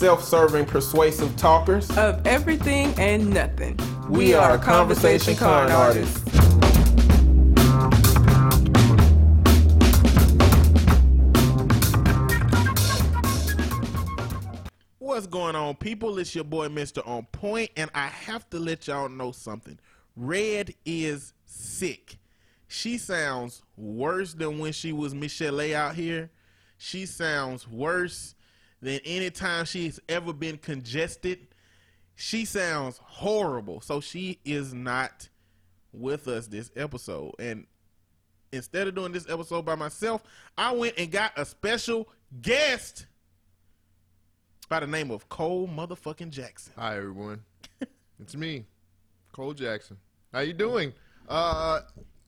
self serving, persuasive talkers. of everything and nothing. We are Conversation Con artists. What's going on, people? It's your boy, Mr. On Point, and I have to let y'all know something. Red is sick. She sounds worse than when she was Michelle out here. She sounds worse than any time she's ever been congested. She sounds horrible. So she is not with us this episode. And instead of doing this episode by myself, I went and got a special guest by the name of Cole motherfucking Jackson. Hi everyone, it's me, Cole Jackson. How you doing? Uh,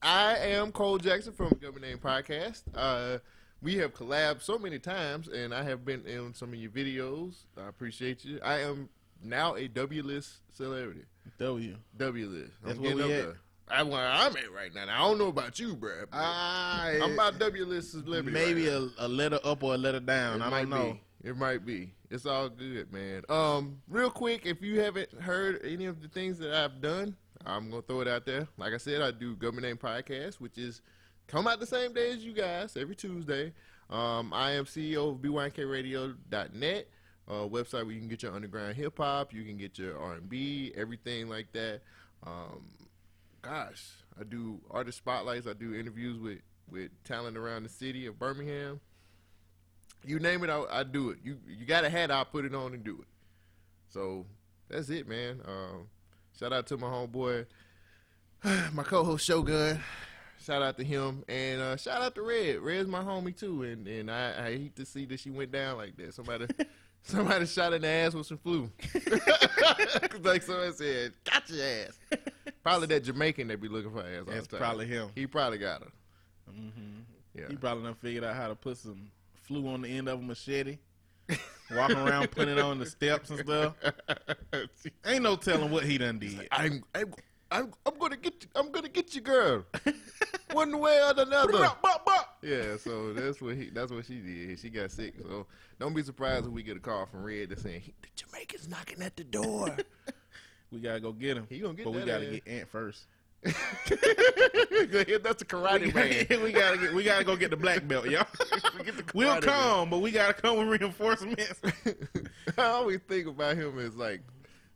I am Cole Jackson from Government Name Podcast. Uh, we have collabed so many times, and I have been in some of your videos. I appreciate you. I am now a W list celebrity. W. W list. That's I'm where we at. That's where I'm at right now. Now, I don't know about you, Brad. I, I'm about W list celebrity. maybe right a, a letter up or a letter down. It I don't know. Be. It might be. It's all good, man. Um, real quick, if you haven't heard any of the things that I've done, I'm gonna throw it out there. Like I said, I do Government Name Podcast, which is come out the same day as you guys every Tuesday. Um, I am CEO of BYNKRadio.net, uh, website where you can get your underground hip hop, you can get your R&B, everything like that. Um, gosh, I do artist spotlights. I do interviews with with talent around the city of Birmingham you name it, I, I do it. You you got a hat, I'll put it on and do it. So that's it, man. Um, shout out to my homeboy, my co-host Shogun. Shout out to him and uh, shout out to Red. Red's my homie too, and and I, I hate to see that she went down like that. Somebody somebody shot in the ass with some flu. like someone said, got your ass. Probably that Jamaican that be looking for ass. That's probably him. He probably got her. Yeah. He probably done figured out how to put some flu on the end of a machete. Walking around putting it on the steps and stuff. Ain't no telling what he done did. I'm, I'm, I'm, I'm gonna get you. I'm gonna get you, girl. One way or another. yeah, so that's what he. That's what she did. She got sick. So don't be surprised if we get a call from Red that's saying the Jamaican's knocking at the door. We gotta go get him. He gonna get but we gotta ass. get Ant first. that's a karate man. we gotta get we gotta go get the black belt, y'all. Get the we'll karate man. come, but we gotta come with reinforcements. I always think about him as like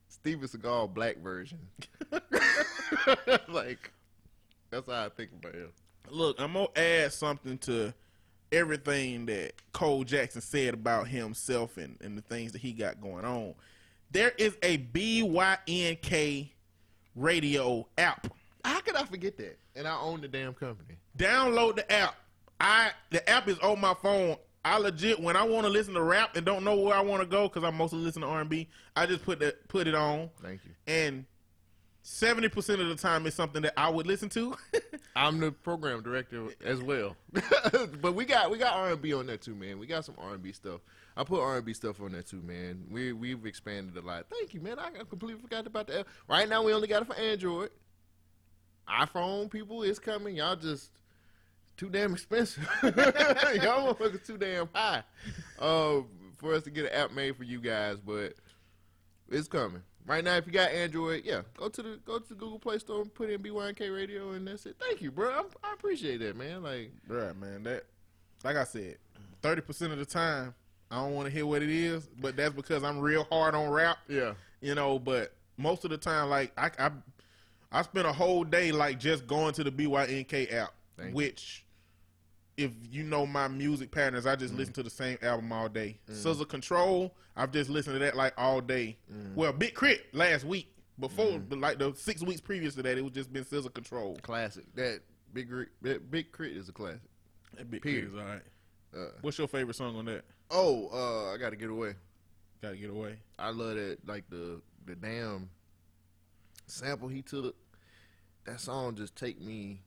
Steven Seagal black version. like that's how I think about him. Look, I'm gonna add something to everything that Cole Jackson said about himself and, and the things that he got going on. There is a BYNK radio app. How could I forget that? And I own the damn company. Download the app. I the app is on my phone. I legit when I want to listen to rap and don't know where I want to go because I mostly listen to R&B. I just put that put it on. Thank you. And seventy percent of the time, it's something that I would listen to. I'm the program director as well, but we got we got R and B on there too, man. We got some R and B stuff. I put R and B stuff on there too, man. We we've expanded a lot. Thank you, man. I completely forgot about that. Right now, we only got it for Android. iPhone people is coming. Y'all just too damn expensive. Y'all motherfuckers too damn high uh, for us to get an app made for you guys, but it's coming. Right now, if you got Android, yeah, go to the go to the Google Play Store and put in BYNK Radio, and that's it. Thank you, bro. I'm, I appreciate that, man. Like, Right, man. That, like I said, thirty percent of the time, I don't want to hear what it is, but that's because I'm real hard on rap. yeah, You know, but most of the time, like I, I, I spent a whole day like just going to the BYNK app, Thank which, if you know my music patterns, I just Mm. listen to the same album all day. SZA Control, I've just listened to that like all day. Mm. Well, Big K.R.I.T. last week. Before, like the six weeks previous to that, it was just been SZA Control. classic. That Big K.R.I.T.- that Big K.R.I.T. is a classic. That Big Period. Crit is all right. Uh, What's your favorite song on that? oh, uh, I got to get away. Gotta get away. I love that, like the the damn sample he took. That song just take me,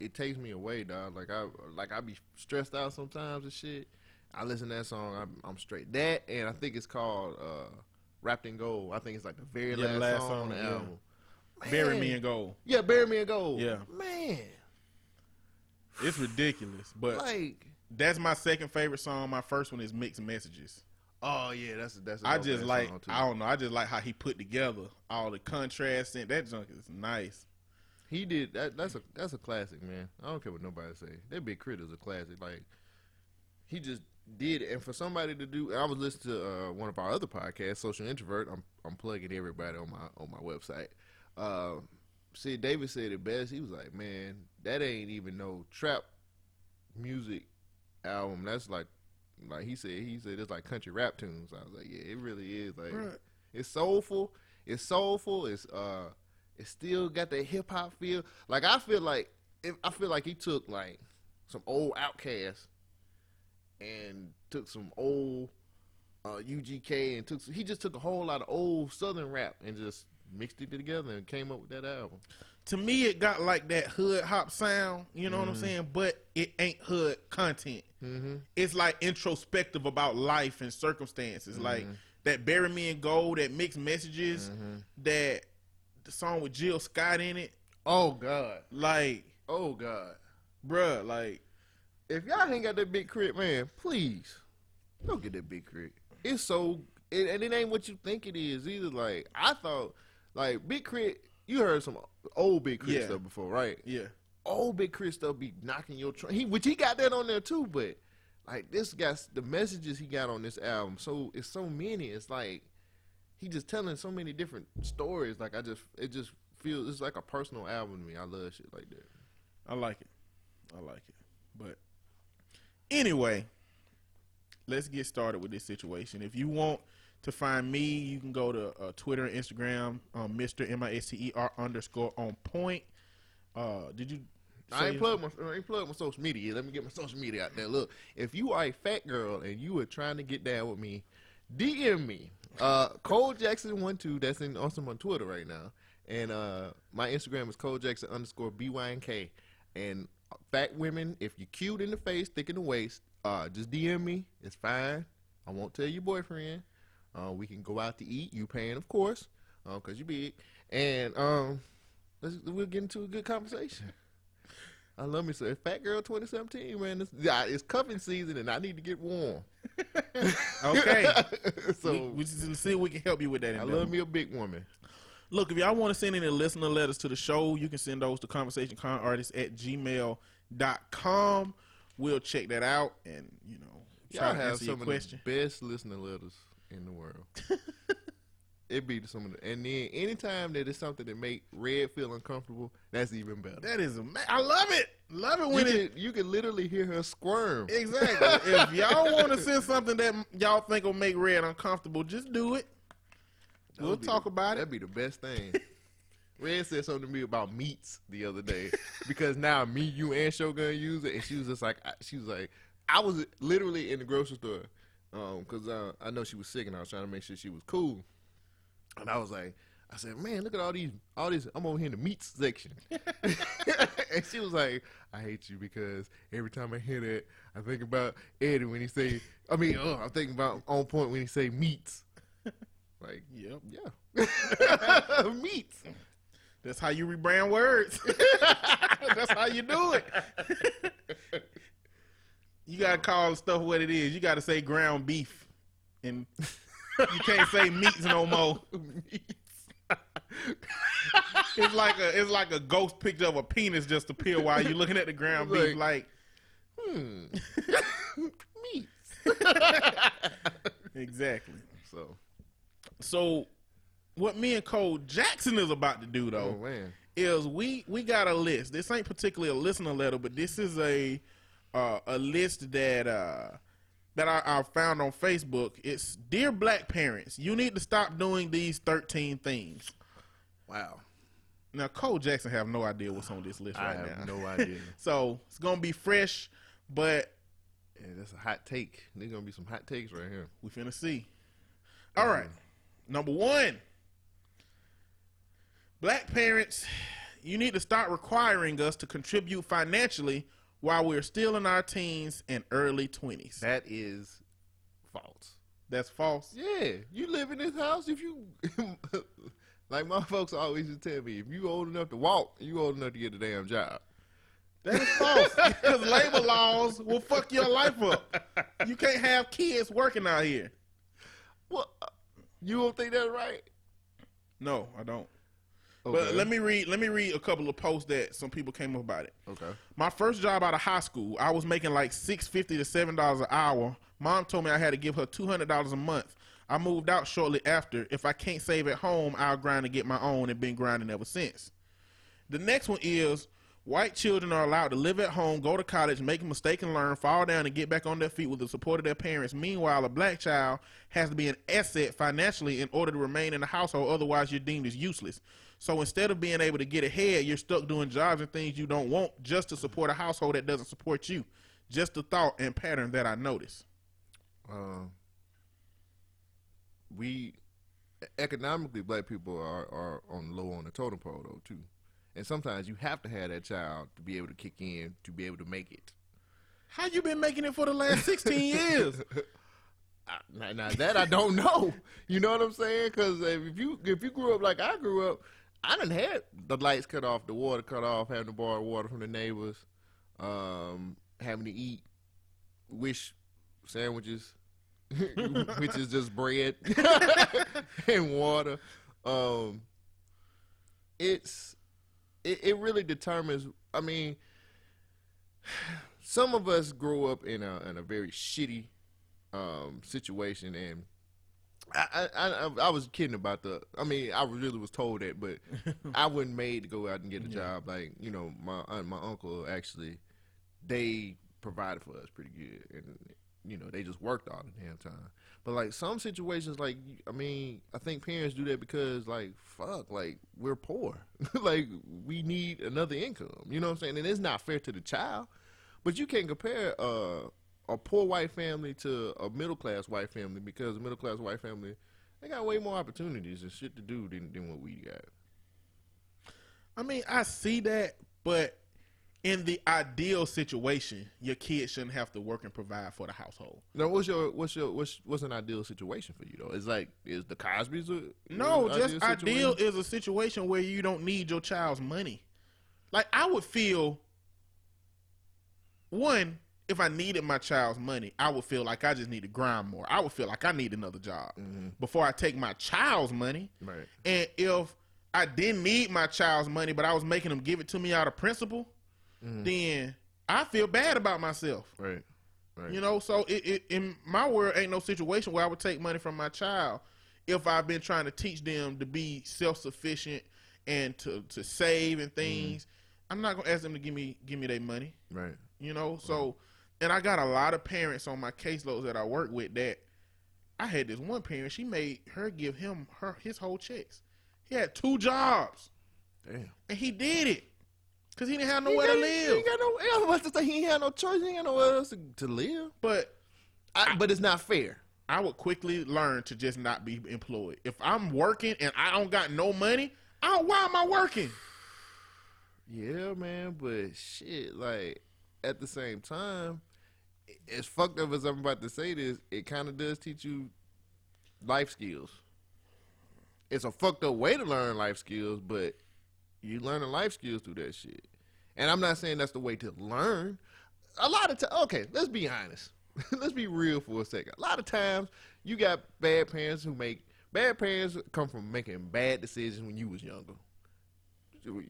it takes me away, dog. Like I like I be stressed out sometimes and shit. I listen to that song, I'm, I'm straight. That and I think it's called uh, "Wrapped in Gold." I think it's like the very Yeah, last, last song, on the yeah. album. Bury Me in Gold. Yeah, "Bury Me in Gold." Yeah. man, It's ridiculous, but like that's my second favorite song. My first one is Mixed Messages. Oh yeah, that's that's. a I just like. I don't know. I just like how he put together all the contrast and that junk is nice. He did that. That's a that's a classic, man. I don't care what nobody say. That Big K.R.I.T. is a classic. Like he just did it, and for somebody to do. I was listening to uh, one of our other podcasts, Social Introvert. I'm I'm plugging everybody on my on my website. Uh, see, David said it best. He was like, "Man, that ain't even no trap music album. That's like." Like he said, he said it's like country rap tunes. I was like, yeah, it really is. Like, Right. it's soulful. It's soulful. It's uh, it still got that hip hop feel. Like I feel like if I feel like he took like some old Outkast and took some old uh, UGK and took he just took a whole lot of old Southern rap and just mixed it together and came up with that album. To me, it got like that hood hop sound. You know what Mm-hmm. I'm saying? But it ain't hood content. Mm-hmm. It's like introspective about life and circumstances. Like Mm-hmm. that "Bury Me in Gold," that mixed messages, that the song with Jill Scott in it. Oh God. Like, Oh God. bruh, like If y'all ain't got that Big K.R.I.T., man, please go get that big crit. It's so, it, and it ain't what you think it is either. Like I thought, like big crit. You heard some old Big K.R.I.T. Yeah. stuff before, right? yeah. Old Big K.R.I.T. stuff be knocking your train. He, which he got that on there too, but like this guy's the messages he got on this album. So it's so many. It's like he just telling so many different stories. Like I just, it just feels it's like a personal album to me. I love shit like that. I like it. I like it. But anyway, let's get started with this situation. If you want to find me, you can go to uh, Twitter and Instagram, um, Mr. M I S T E R underscore on point. Uh, did you? I ain't plug my I ain't plug my social media. Let me get my social media out there. Look, if you are a fat girl and you are trying to get down with me, DM me. Uh, Cole Jackson one two. That's in awesome on Twitter right now, and uh, my Instagram is Cole Jackson underscore bynk. And fat women, if you're cute in the face, thick in the waist, uh, just DM me. It's fine. I won't tell your boyfriend. Uh, we can go out to eat. You paying, of course, because you big. And um, we'll get into a good conversation. I love me so Fat Girl 2017, man. It's, it's cuffing season, and I need to get warm. Okay. so we, we just see if we can help you with that. I love me a big woman. Look, if y'all want to send any listener letters to the show, you can send those to conversationconartist at gmail.com. We'll check that out and, you know, try Y'all to answer some your of question. the best listener letters in the world. it be some of the, and then anytime that it's something that make Red feel uncomfortable, that's even better. That is amazing. I love it. Love it you, when it. can, you can literally hear her squirm. Exactly. if y'all want to send something that y'all think will make Red uncomfortable, just do it. That We'll talk the- about it. That'd be the best thing. Red said something to me about meats the other day because now me, you, and Shogun use it, and she was just like, she was like, I was literally in the grocery store because uh, I know she was sick, and I was trying to make sure she was cool, and I was like. I said, "Man, look at all these, all these. I'm over here in the meats section," and she was like, "I hate you because every time I hear that, I think about Eddie when he say, I mean, uh, I'm thinking about on point when he say meats." Like, Yep. yeah. Meats. That's how you rebrand words. That's how you do it. you gotta call stuff what it is. You gotta say ground beef, and you can't say meats no more. Meats. It's like a it's like a ghost picture of a penis just appear while you're looking at the ground beef. Like Hmm. Meats. exactly. So, So, what me and Cole Jackson is about to do though oh is we we got a list. This ain't particularly a listener letter, but this is a uh, a list that uh, that I, I found on Facebook. It's dear Black parents, you need to stop doing these thirteen things. Wow. Now Cole Jackson have no idea what's on this list I right have now. no idea. so it's gonna be fresh, but Yeah, that's a hot take. There's gonna be some hot takes right here. we finna see. All right, mm-hmm. number one. Black parents, you need to start requiring us to contribute financially while we're still in our teens and early 20s. That is false. That's false. Yeah, you live in this house. If you, like my folks always used to tell me, if you old enough to walk, you old enough to get a damn job. That is false. Because labor laws will fuck your life up. You can't have kids working out here. Well, uh, you don't think that's right? No, I don't. Okay. But let me read. Let me read a couple of posts that some people came up about it. Okay. My first job out of high school, I was making like six fifty to seven dollars an hour. Mom told me I had to give her two hundred dollars a month. I moved out shortly after. If I can't save at home, I'll grind and get my own, and been grinding ever since. The next one is white children are allowed to live at home, go to college, make a mistake and learn, fall down and get back on their feet with the support of their parents. Meanwhile, a black child has to be an asset financially in order to remain in the household, otherwise you're deemed as useless. So instead of being able to get ahead, you're stuck doing jobs and things you don't want just to support a household that doesn't support you. Just a thought and pattern that I notice. Um, we economically, black people are, are on low on the totem pole though too, and sometimes you have to have that child to be able to kick in to be able to make it. How you been making it for the last 16 years? I, now, now that I don't know, you know what I'm saying? Because if you if you grew up like I grew up, I didn't had the lights cut off, the water cut off, having to borrow water from the neighbors, um, having to eat wish sandwiches, which is just bread and water. Um, it's it, it really determines. I mean, some of us grow up in a in a very shitty um, situation, and I, I I was kidding about the. I mean, I really was told that, but I wasn't made to go out and get a job. Like you know, my my uncle actually, they provided for us pretty good, and you know, they just worked all the damn time. But like some situations, like I mean, I think parents do that because like fuck, like we're poor, like we need another income. You know what I'm saying? And it's not fair to the child. But you can't compare uh, a poor white family to a middle class white family because a middle class white family they got way more opportunities and shit to do than, than what we got. I mean, I see that, but in the ideal situation, your kids shouldn't have to work and provide for the household. Now, what's your what's your what's what's an ideal situation for you though? It's like is the Cosby's a No, just ideal situation? is a situation where you don't need your child's money. Like I would feel one, if I needed my child's money, I would feel like I just need to grind more. I would feel like I need another job mm-hmm. before I take my child's money. Right. And if I didn't need my child's money, but I was making them give it to me out of principle, mm-hmm. then I feel bad about myself. Right. Right. You know, so it, it in my world ain't no situation where I would take money from my child if I've been trying to teach them to be self sufficient and to, to save and mm-hmm. things. I'm not gonna ask them to give me give me their money. Right. You know, so and I got a lot of parents on my caseloads that I work with that I had this one parent, she made her give him her his whole checks. He had two jobs Damn. and he did it. Cause he didn't have He nowhere to He live. ain't got no. I was about to say he had no choice. He had got nowhere else to, to live. But I, but it's not fair. I would quickly learn to just not be employed. If I'm working and I don't got no money, I why am I working? Yeah, man, but shit, like at the same time, as fucked up as I'm about to say this, it kind of does teach you life skills. It's a fucked up way to learn life skills, but you learning life skills through that shit. And I'm not saying that's the way to learn. A lot of times, okay, let's be honest. let's be real for a second. A lot of times, you got bad parents who make bad parents come from making bad decisions when you was younger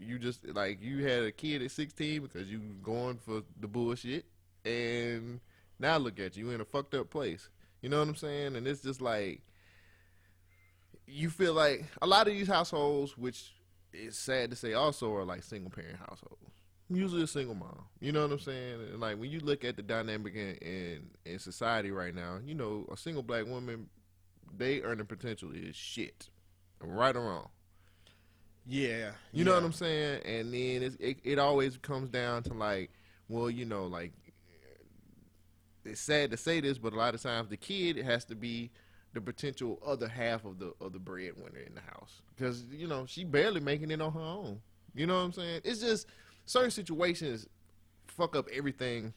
you just like you had a kid at 16 because you going for the bullshit and now look at you, you in a fucked up place. You know what i'm saying? And it's just like you feel like a lot of these households which is sad to say also are like single parent households. Usually a single mom. You know what i'm saying? And like when you look at the dynamic in, in in society right now you know a single black woman they earning potential is shit. Right or wrong? Yeah, you know what I'm saying? And then it's, it it always comes down to like, well, you know, like it's sad to say this, but a lot of times the kid has to be the potential other half of the of the breadwinner in the house because you know she barely making it on her own. You know what I'm saying? It's just certain situations fuck up everything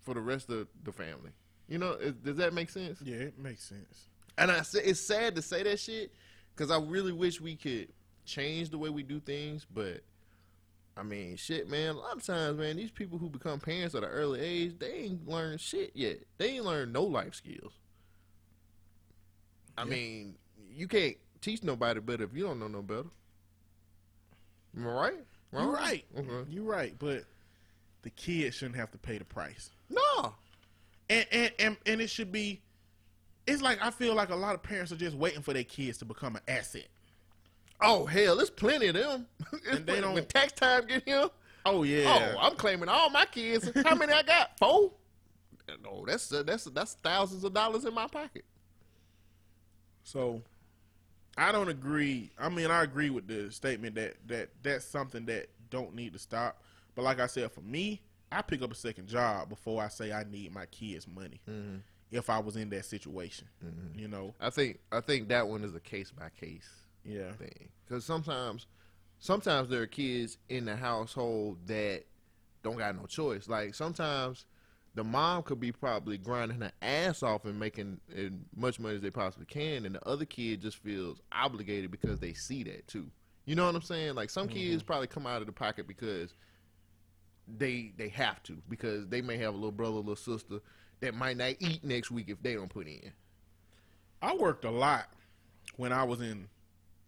for the rest of the family. You know, is, does that make sense? Yeah, it makes sense. And I say it's sad to say that shit because I really wish we could change the way we do things. But I mean, shit, man. A lot of times, man, these people who become parents at an early age, they ain't learned shit yet. They ain't learned no life skills. I mean, you can't teach nobody better if you don't know no better. Am I right? Am You're right. Okay. You're right, but the kid shouldn't have to pay the price. No. And and and, and it should be. It's like I feel like a lot of parents are just waiting for their kids to become an asset. Oh hell, there's plenty of them. And they don't- when tax time get here. Oh yeah. Oh, I'm claiming all my kids. How many I got? Four. No, that's uh, that's that's thousands of dollars in my pocket. So I don't agree. I mean, I agree with the statement that that that's something that don't need to stop. But like I said, for me, I pick up a second job before I say I need my kids' money. If I was in that situation, you know, I think I think that one is a case by case yeah, thing because sometimes sometimes there are kids in the household that don't got no choice. Like sometimes the mom could be probably grinding her ass off and making as much money as they possibly can, and the other kid just feels obligated because they see that too. You know what I'm saying? Like some mm-hmm. kids probably come out of the pocket because they they have to because they may have a little brother, little sister that might not eat next week if they don't put in. I worked a lot when I was in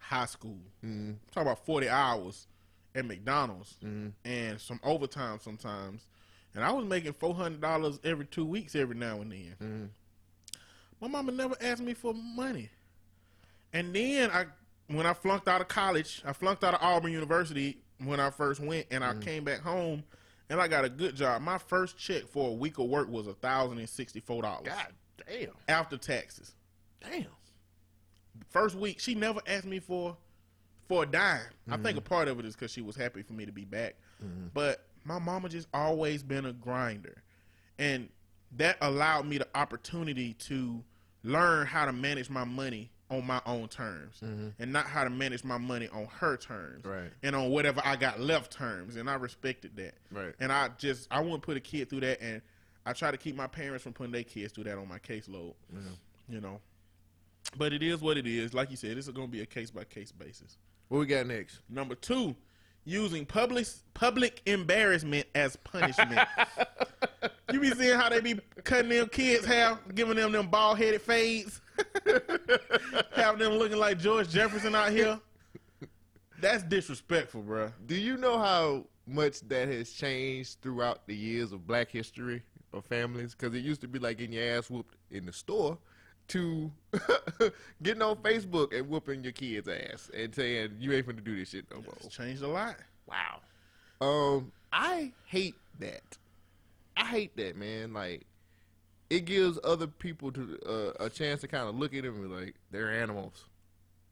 high school. Mm-hmm. Talk about forty hours at McDonald's and some overtime sometimes, and I was making four hundred dollars every two weeks, every now and then. My mama never asked me for money, and then I, when I flunked out of college, I flunked out of Auburn University when I first went, and I came back home. And I got a good job. My first check for a week of work was a thousand and sixty-four dollars God damn, after taxes damn. First week she never asked me for for a dime. I think a mm-hmm. part of it is because she was happy for me to be back. Mm-hmm. But my mama just always been a grinder. And that allowed me the opportunity to learn how to manage my money on my own terms mm-hmm. and not how to manage my money on her terms Right. and on whatever i got left terms and i respected that. Right. and i just i wouldn't put a kid through that and i try to keep my parents from putting their kids through that on my caseload you know but it is what it is. Like you said, this is going to be a case by case basis. What we got next? Number two, using public public embarrassment as punishment. you be seeing how they be cutting them kids' hair, giving them them bald headed fades, having them looking like George Jefferson out here. That's disrespectful, bruh. Do you know how much that has changed throughout the years of Black history of families? Because it used to be like getting your ass whooped in the store to getting on Facebook and whooping your kid's ass and saying you ain't finna do this shit no more. It's changed a lot. Wow. Um, I hate that. I hate that, man. Like, it gives other people to uh, a chance to kind of look at them and be like, they're animals.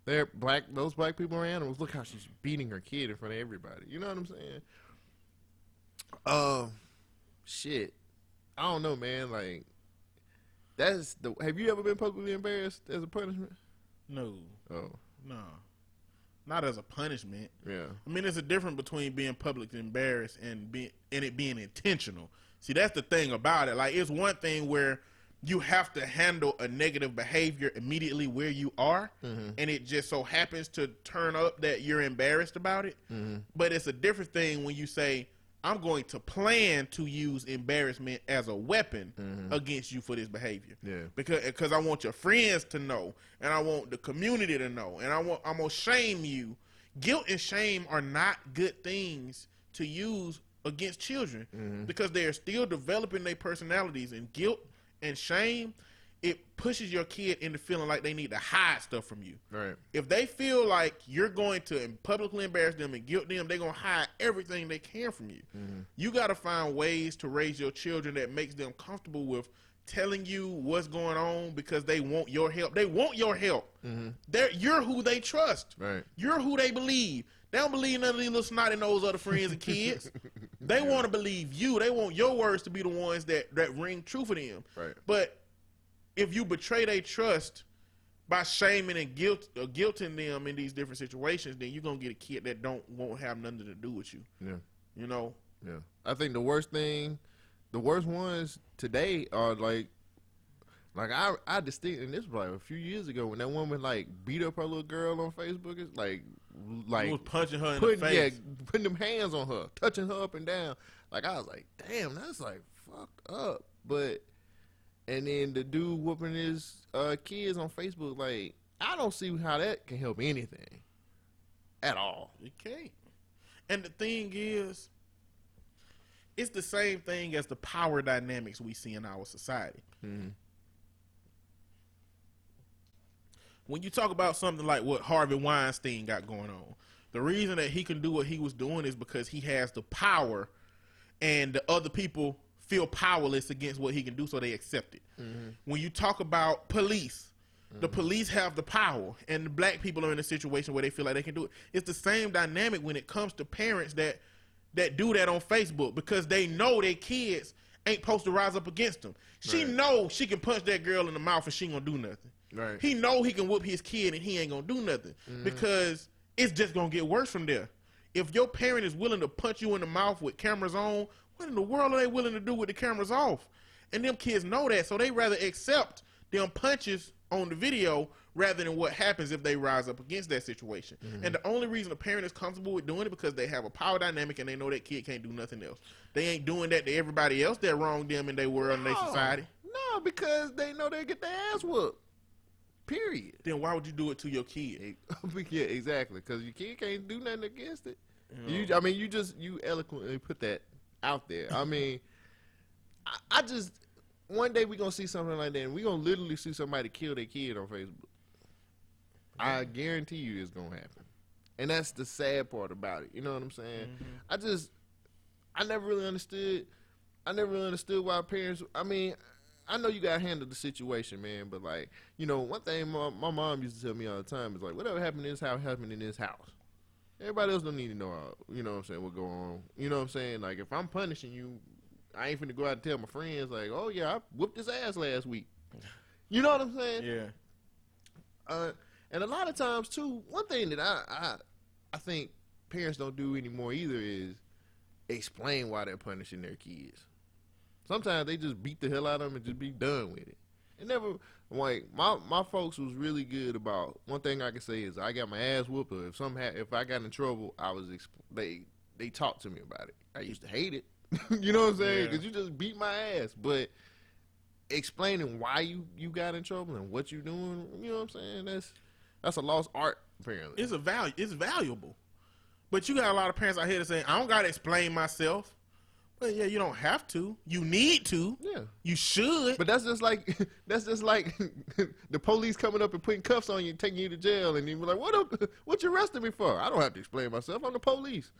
They're black. Those black people are animals. Look how she's beating her kid in front of everybody. You know what I'm saying? Um, shit. I don't know, man. Like, that's the. Have you ever been publicly embarrassed as a punishment? No, Oh, no, not as a punishment. yeah. I mean, there's a difference between being publicly embarrassed and being and it being intentional. See, that's the thing about it. Like, it's one thing where you have to handle a negative behavior immediately where you are, mm-hmm. and it just so happens to turn up that you're embarrassed about it. Mm-hmm. But it's a different thing when you say, "I'm going to plan to use embarrassment as a weapon mm-hmm. against you for this behavior." Yeah. because because I want your friends to know, and I want the community to know, and I want I'm gonna shame you. Guilt and shame are not good things to use against children mm-hmm. because they are still developing their personalities, and guilt and shame it pushes your kid into feeling like they need to hide stuff from you. Right. If they feel like you're going to publicly embarrass them and guilt them, they're gonna hide everything they can from you. Mm-hmm. You got to find ways to raise your children that makes them comfortable with telling you what's going on because they want your help. They want your help. Mm-hmm. They're you're who they trust. Right. You're who they believe. They don't believe none of these little snotty nose other friends and kids. they want to believe you. They want your words to be the ones that that ring true for them. Right. But if you betray their trust by shaming and guilt or guilting them in these different situations, then you're gonna get a kid that don't won't have nothing to do with you. Yeah. You know. Yeah, I think the worst thing, the worst ones today are like, like I I distinct and this was like a few years ago when that woman like beat up her little girl on Facebook. It's like like He was punching her in putting the face. yeah putting them hands on her, touching her up and down. Like I was like, damn, that's like fucked up. But and then the dude whooping his uh, kids on Facebook. Like, I don't see how that can help anything at all. It can't. And the thing is, it's the same thing as the power dynamics we see in our society. Mhm. When you talk about something like what Harvey Weinstein got going on, the reason that he can do what he was doing is because he has the power, and the other people feel powerless against what he can do, so they accept it. Mm-hmm. When you talk about police, the mm-hmm. police have the power, and the black people are in a situation where they feel like they can do it. It's the same dynamic when it comes to parents that that do that on Facebook because they know their kids ain't supposed to rise up against them. She Right. know she can punch that girl in the mouth and she gonna do nothing. Right. He know he can whoop his kid and he ain't gonna do nothing mm-hmm. because it's just gonna get worse from there. If your parent is willing to punch you in the mouth with cameras on, what in the world are they willing to do with the cameras off? And them kids know that, so they rather accept them punches on the video rather than what happens if they rise up against that situation. Mm-hmm. And the only reason a parent is comfortable with doing it because they have a power dynamic and they know that kid can't do nothing else. They ain't doing that to everybody else that wronged them in their world and their society. No, because they know they get their ass whooped. Period. Then why would you do it to your kid? yeah, exactly. Because your kid can't do nothing against it. You, I mean, you just you eloquently put that out there. I mean, I, I just one day we gonna see something like that, and we gonna literally see somebody kill their kid on Facebook. I guarantee you, it's gonna happen, and that's the sad part about it. You know what I'm saying? Mm-hmm. I just, I never really understood. I never really understood why parents. I mean, I know you gotta handle the situation, man. But like, you know, one thing my, my mom used to tell me all the time is like, whatever happened in this house happened in this house. Everybody else don't need to know, how, you know what I'm saying, what going on. You know what I'm saying? Like, if I'm punishing you, I ain't finna go out and tell my friends, like, oh, yeah, I whooped his ass last week. You know what I'm saying? Yeah. Uh, and a lot of times, too, one thing that I, I, I think parents don't do anymore either is explain why they're punishing their kids. Sometimes they just beat the hell out of them and just be done with it. It never like my my folks was really good about one thing I can say is I got my ass whooped. Or if some ha- if I got in trouble, I was exp- they they talked to me about it. I used to hate it, you know what I'm saying? Yeah. Because you just beat my ass. But explaining why you you got in trouble and what you doing, you know what I'm saying? That's that's a lost art apparently. It's a value. It's valuable. But you got a lot of parents out here that say, "I don't gotta explain myself." But yeah, you don't have to. You need to. yeah. You should. But that's just like that's just like the police coming up and putting cuffs on you, taking you to jail, and you be like, "What? up- What you arresting me for? I don't have to explain myself. I'm the police.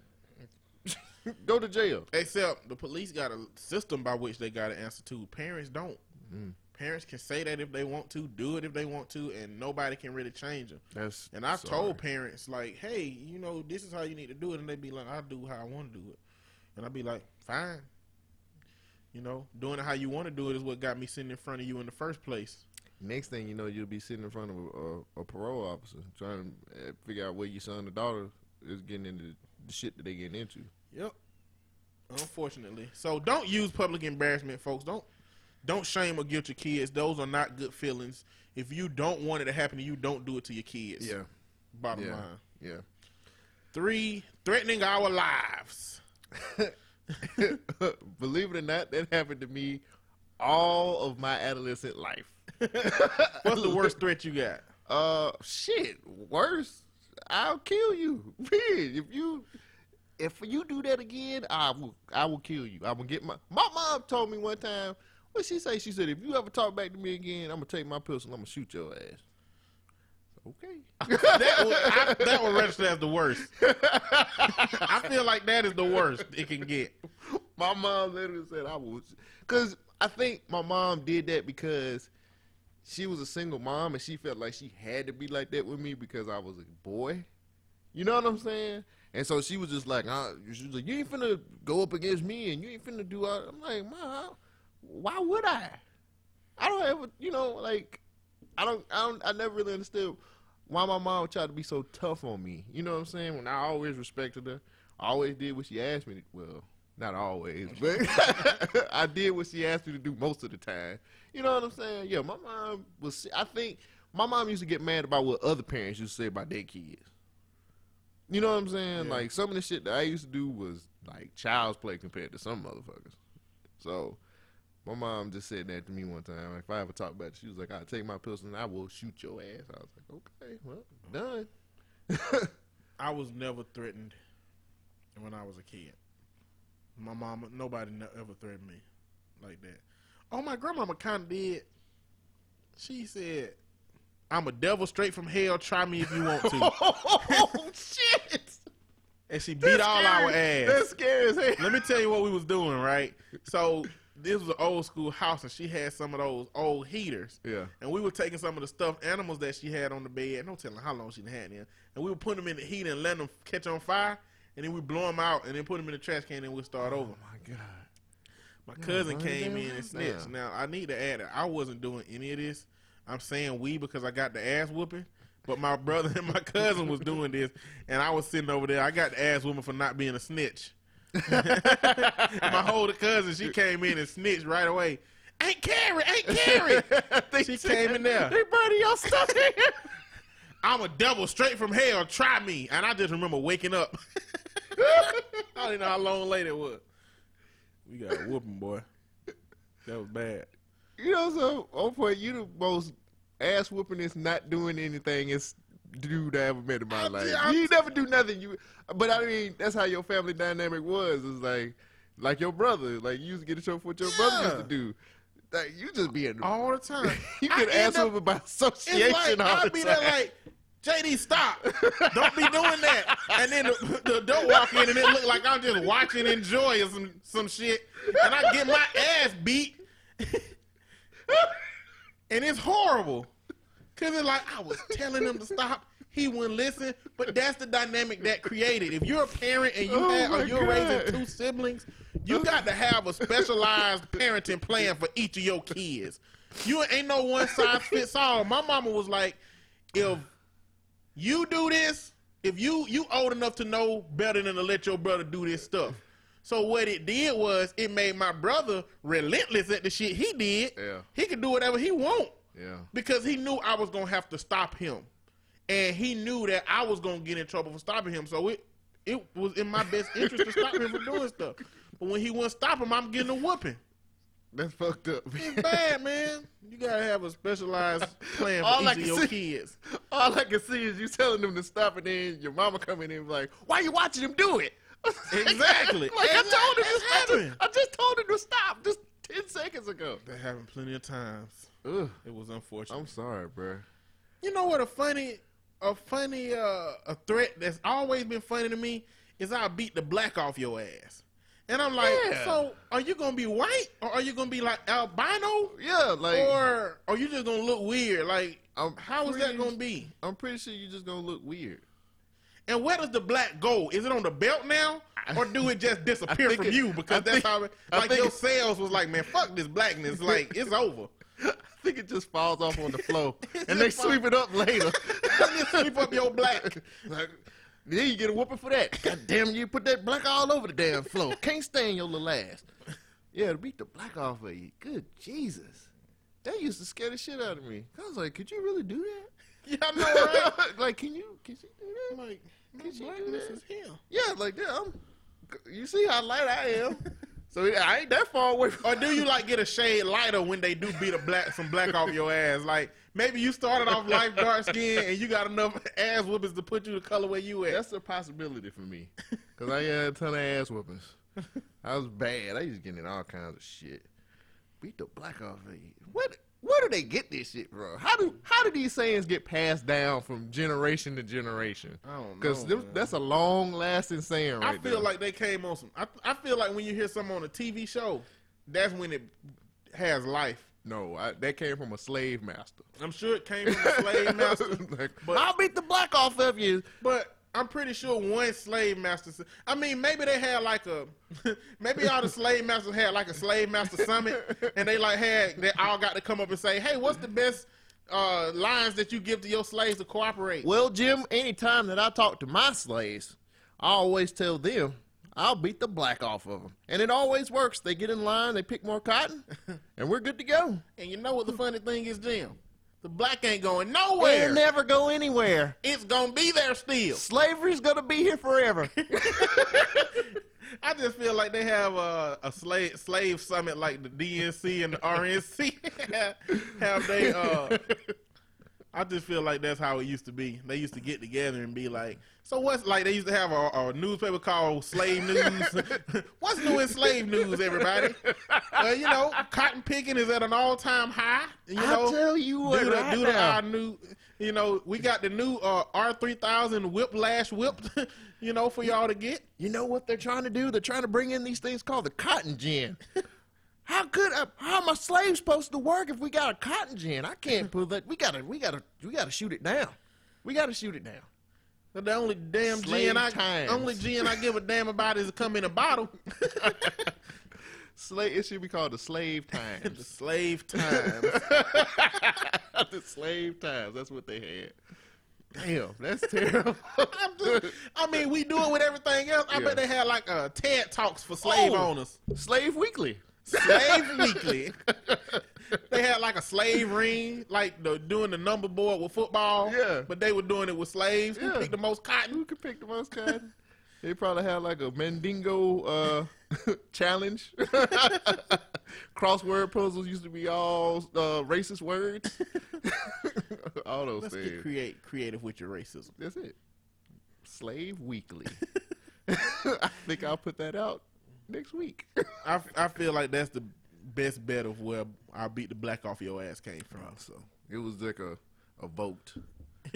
Go to jail." Except the police got a system by which they got to answer to. Parents don't. Mm. Parents can say that if they want to, do it if they want to, and nobody can really change them. That's And I've sorry. told parents like, "Hey, you know, this is how you need to do it," and they be like, "I do how I want to do it," and I'd be like, "Fine." You know, doing it how you want to do it is what got me sitting in front of you in the first place. Next thing you know, you'll be sitting in front of a, a, a parole officer trying to uh, figure out where your son or daughter is getting into the shit that they getting into. Yep. Unfortunately, so don't use public embarrassment, folks. Don't don't shame or guilt your kids. Those are not good feelings. If you don't want it to happen to you, don't do it to your kids. Yeah. Bottom yeah, line. yeah. Three, threatening our lives. Believe it or not, that happened to me all of my adolescent life. What's the worst threat you got? Uh, shit. Worse, I'll kill you. man. If you, if you do that again, I will. I will kill you. I will get my. My mom told me one time. What she say? She said, if you ever talk back to me again, I'm gonna take my pistol. I'm gonna shoot your ass. Okay. That one, I, that one registered as the worst. I feel like that is the worst it can get. my mom literally said I was because I think my mom did that because she was a single mom and she felt like she had to be like that with me because I was a boy. You know what I'm saying? And so she was just like, uh, she was like, you ain't finna go up against me and you ain't finna do all. I'm like, mom, why would I? I don't ever, you know, like, I don't, I don't, I never really understood why my mom would try to be so tough on me. You know what I'm saying? When I always respected her, I always did what she asked me to. Well, not always, but I did what she asked me to do most of the time. You know what I'm saying? Yeah, my mom was. I think my mom used to get mad about what other parents used to say about their kids. You know what I'm saying? Yeah. Like some of the shit that I used to do was like child's play compared to some motherfuckers. So My mom just said that to me one time. If I ever talk about it, she was like, "I'll take my pistol and I will shoot your ass." I was like, "Okay, well, done." I was never threatened when I was a kid. My mama, nobody ever threatened me like that. Oh, my grandmama kind of did. She said, "I'm a devil straight from hell. Try me if you want to." oh shit! and she beat all our ass. That's scary as hell. Let me tell you what we was doing, right? So this was an old school house, and she had some of those old heaters. Yeah. And we were taking some of the stuffed animals that she had on the bed. No telling how long she'd had them. And we would put them in the heater and let them catch on fire. And then we blow them out and then put them in the trash can and we'd start over. Oh my god. My cousin came in and snitched. down. Now I need to add that I wasn't doing any of this. I'm saying we because I got the ass whooping. But my brother and my cousin was doing this, and I was sitting over there. I got the ass whooping for not being a snitch. My older cousin, she came in and snitched right away. Ain't Carrie, ain't Carrie. she came in there. They burning your stuff here. I'm a devil straight from hell. Try me. And I just remember waking up. I didn't know how long later it was. We got a whooping, boy. That was bad. You know, so oh boy, you the most ass whooping is not doing anything is dude I ever met in my I life. I- you never do nothing. You, but I mean, that's how your family dynamic was. It's like, like your brother. Like you used to get a show for what your brother used to do. Like you just being All the time. you get end ass up- by It's association like, all the be time. there like, JD, stop. Don't be doing that. And then the, the adult walk in and it look like I'm just watching enjoy or some, some shit. And I get my ass beat. and it's horrible. Cause it's like I was telling him to stop. He wouldn't listen. But that's the dynamic that created. If you're a parent and you oh have, or you're God. raising two siblings, you got to have a specialized parenting plan for each of your kids. You ain't no one size fits all. My mama was like, if you do this, if you you old enough to know better than to let your brother do this stuff. So what it did was it made my brother relentless at the shit he did. Yeah. He could do whatever he want yeah. because he knew I was gonna have to stop him, and he knew that I was gonna get in trouble for stopping him. So it it was in my best interest to stop him from doing stuff. But when he wouldn't stop him, I'm getting a whooping. That's fucked up. It's bad, man. You gotta have a specialized plan for All I each of can your see- kids. All I can see is you telling them to stop, and then your mama coming in and like, "Why are you watching him do it?" Exactly. like I told him, to, I, just, I just told him to stop just ten seconds ago. That happened plenty of times. Ugh, It was unfortunate. I'm sorry, bro. You know what a funny a funny uh a threat that's always been funny to me is I beat the black off your ass. And I'm like, Yeah. so are you gonna be white or are you gonna be like albino? Yeah, like Or are you just gonna look weird? Like I'm how is that gonna be? I'm pretty sure you're just gonna look weird. And where does the black go? Is it on the belt now? Or do it just disappear from it- you? Because I that's think- how it, like your it- cells was like, man, fuck this blackness. Like it's over. I think it just falls off on the floor, and they sweep it up later. Sweep up your black. Like, then you get a whooping for that. God damn, you put that black all over the damn floor. Can't stand your little ass. Yeah, to beat the black off of you. Good Jesus. That used to scare the shit out of me. I was like, could you really do that? Yeah, I know, right? like, can you, can you do I'm that? like, Can she do that? is him. Yeah, like that. I'm, you see how light I am. So I ain't that far away from Or do you like get a shade lighter when they do beat a black some black off your ass? Like maybe you started off light dark skin and you got enough ass whoopings to put you the color where you at. That's a possibility for me. Because I had a ton of ass whoopings. I was bad. I used to get in all kinds of shit. Beat the black off of you. What? Where do they get this shit from? How do how do these sayings get passed down from generation to generation? I don't Because know, that's a long lasting saying Right I feel there. like they came on some. I, I feel like when you hear something on a TV show, that's when it has life. no, I, that came from a slave master. I'm sure it came from a slave master, like, but- I'll beat the black off of you. but I'm pretty sure one slave master. I mean, maybe they had like a, maybe all the slave masters had like a slave master summit, and they like had they all got to come up and say, "Hey, what's the best uh, lines that you give to your slaves to cooperate?" Well, Jim, anytime that I talk to my slaves, I always tell them I'll beat the black off of them. And it always works. They get in line, they pick more cotton, and we're good to go. And you know what the funny thing is, Jim? The black ain't going We'll never go anywhere. it's gonna be there still. Slavery's going to be here forever. I just feel like they have a, a slave slave summit like the DNC and the RNC have they. Uh, I just feel like that's how it used to be. They used to get together and be like, "So what's like?" They used to have a, a newspaper called Slave News. what's new in slave news, everybody? You know, cotton picking is at an all time high. You I know, tell you what, due to, right due to our new, you know, we got the new uh, R three thousand whiplash whipped. You know, for y'all to get. You know what they're trying to do? They're trying to bring in these things called the cotton gin. How could I, how am a slave supposed to work if we got a cotton gin? I can't pull that. We gotta we gotta we gotta shoot it down. We gotta shoot it down. The only damn Slave gin I times. only gin I give a damn about is to come in a bottle. Slave. It should be called the slave times. the slave times. the slave times. That's what they had. Damn, that's terrible. Just, I mean, we do it with everything else. I Yeah. bet they had like uh, TED talks for slave Oh. owners. slave Weekly. Slave Weekly. They had like a slave ring, like the doing the number board with football. Yeah. But they were doing it with slaves. Who Yeah. picked the most cotton? Who could pick the most cotton? They probably had like a Mandingo uh, challenge. Crossword puzzles used to be all uh, racist words. all those Let's get things. create creative with your racism. That's it. Slave Weekly. I think I'll put that out next week. I, I feel like that's the best bet of where I beat the black off your ass came from. so it was like a, a vote.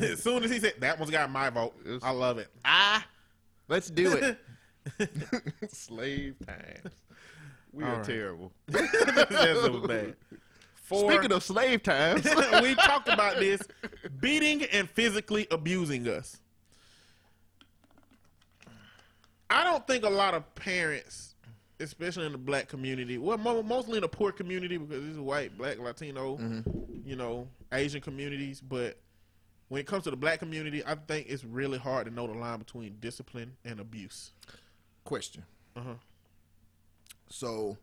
as soon as he said that one's got my vote, It's- I love it. Ah, let's do it. Slave times. We All are right. terrible. That's so bad. For, Speaking of slave times, we talked about this beating and physically abusing us. I don't think a lot of parents, especially in the black community, well, mostly in the poor community because it's white, black, Latino, you know, Asian communities, but when it comes to the black community, I think it's really hard to know the line between discipline and abuse. question. Uh-huh. So,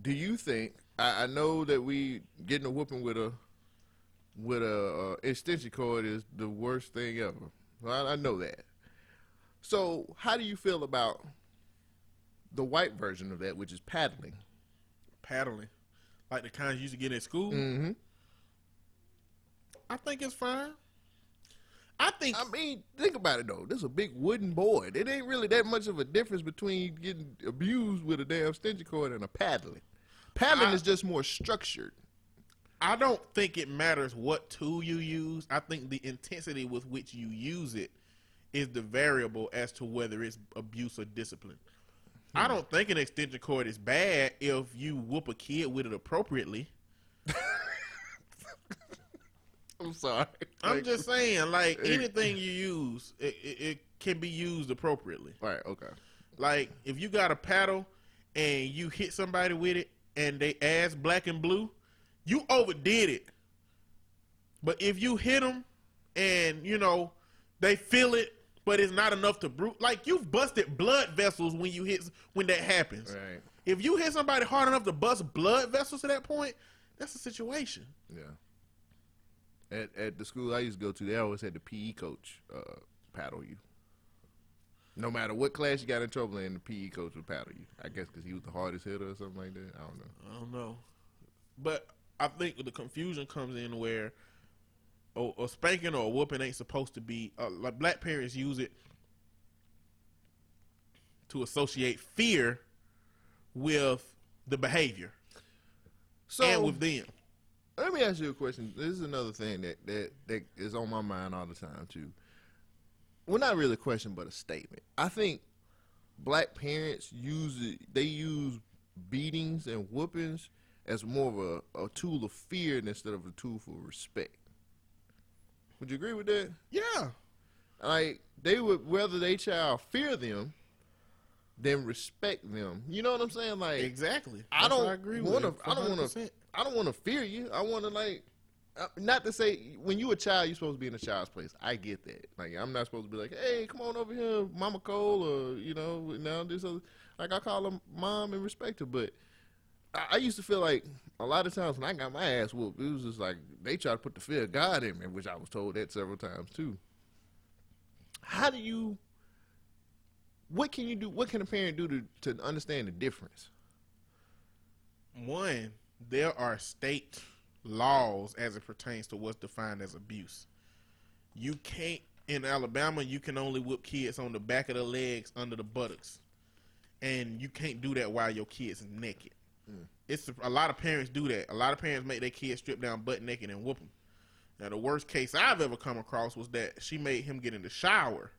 do you think? I, I know that we getting a whooping with a with a uh, extension cord is the worst thing ever. I, I know that. So, how do you feel about the white version of that, which is paddling? Paddling, like the kinds you used to get in school, Mm-hmm. I think it's fine. I think I mean, think about it though. This is a big wooden board. It ain't really that much of a difference between getting abused with a damn extension cord and a paddling. Paddling I- is just more structured. I don't think it matters what tool you use. I think the intensity with which you use it is the variable as to whether it's abuse or discipline. I hmm. don't think an extension cord is bad if you whoop a kid with it appropriately. I'm sorry. I'm Like- just saying, like anything you use, it, it, it can be used appropriately. Right. Okay. Like if you got a paddle and you hit somebody with it and they ass black and blue, you overdid it. But if you hit them and you know they feel it, but it's not enough to brute, like you've busted blood vessels when you hit when that happens. Right. If you hit somebody hard enough to bust blood vessels to that point, that's a situation. Yeah. At at the school I used to go to, they always had the PE coach uh, paddle you. No matter what class you got in trouble in, the PE coach would paddle you. I guess because he was the hardest hitter or something like that. I don't know. I don't know. But I think the confusion comes in where a, a spanking or a whooping ain't supposed to be uh, like black parents use it to associate fear with the behavior So and with them. let me ask you a question. This is another thing that, that that is on my mind all the time too. Well, not really a question, but a statement. I think black parents use it. They use beatings and whoopings as more of a, a tool of fear instead of a tool for respect. Would you agree with that? Yeah. Like they would whether they child fear them than respect them. You know what I'm saying? Like Exactly. I That's don't I agree want with. to. I don't want to. I don't want to fear you. I want to like, uh, not to say when you a child, you're supposed to be in a child's place. I get that. Like I'm not supposed to be like, hey, come on over here, Mama Cole, or you know, now this other. Like I call her mom and respect her, but I, I used to feel like a lot of times when I got my ass whooped, it was just like they try to put the fear of God in me, which I was told that several times too. How do you what can you do? What can a parent do to to understand the difference? One, there are state laws as it pertains to what's defined as abuse. You can't in Alabama. You can only whip kids on the back of the legs, under the buttocks, and you can't do that while your kid's naked. Mm. It's a, lot of parents do that. A lot of parents make their kids strip down butt naked and whoop them. Now, the worst case I've ever come across was that she made him get in the shower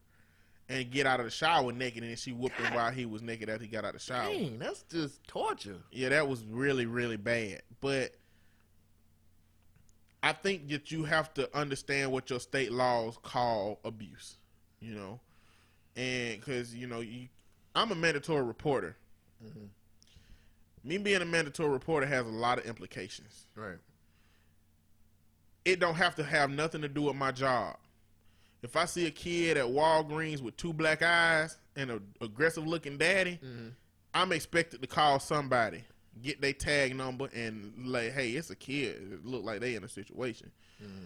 and get out of the shower naked, and she whooped him while he was naked after he got out of the shower. Dang, that's just torture. Yeah, that was really, really bad. But I think that you have to understand what your state laws call abuse, you know, and because you know, you, I'm a mandatory reporter. Mm-hmm. Me being a mandatory reporter has a lot of implications. Right. It don't have to have nothing to do with my job. If I see a kid at Walgreens with two black eyes and a aggressive looking daddy, mm-hmm. I'm expected to call somebody, get their tag number, and like, hey, it's a kid. It look like they in a situation. Mm-hmm.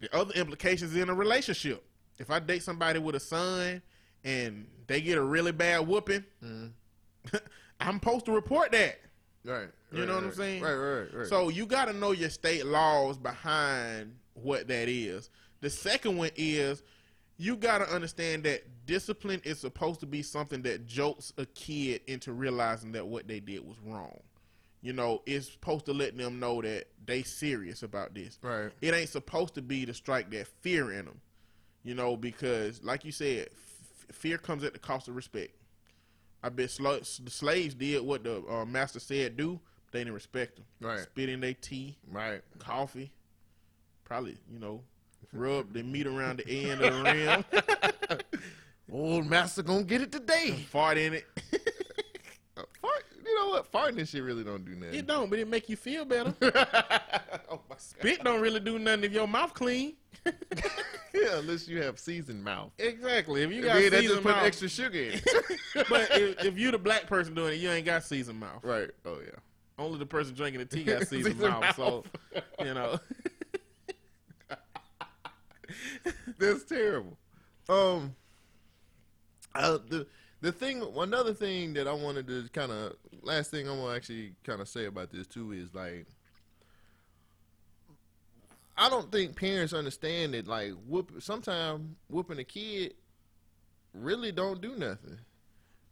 The other implications in a relationship. If I date somebody with a son and they get a really bad whooping, mm-hmm. I'm supposed to report that. Right. You right, know what I'm saying? Right, right, right. So you got to know your state laws behind what that is. The second one is you got to understand that discipline is supposed to be something that jolts a kid into realizing that what they did was wrong. You know, it's supposed to let them know that they serious about this. Right. It ain't supposed to be to strike that fear in them. You know, because like you said, f- fear comes at the cost of respect. I bet sl- the slaves did what the uh, master said do. They didn't respect them. Right. Spit in their tea, right. coffee, probably you know, rub the meat around the end of the rim, Old master gonna get it today. fart in it. Uh, fart, you know what? Farting and shit really don't do nothing. It don't, but it make you feel better. oh my Spit don't really do nothing if your mouth clean. Yeah, unless you have seasoned mouth. exactly. If you got that just seasoned put mouth, extra sugar in. it. but if, if you the black person doing it, you ain't got seasoned mouth. right. Oh yeah. Only the person drinking the tea got seasoned Seasoned mouth. So you know. That's terrible. Um, uh, the the thing, another thing that I wanted to kind of last thing I want to actually kind of say about this too is like, I don't think parents understand that like whoop. Sometimes whooping a kid really don't do nothing.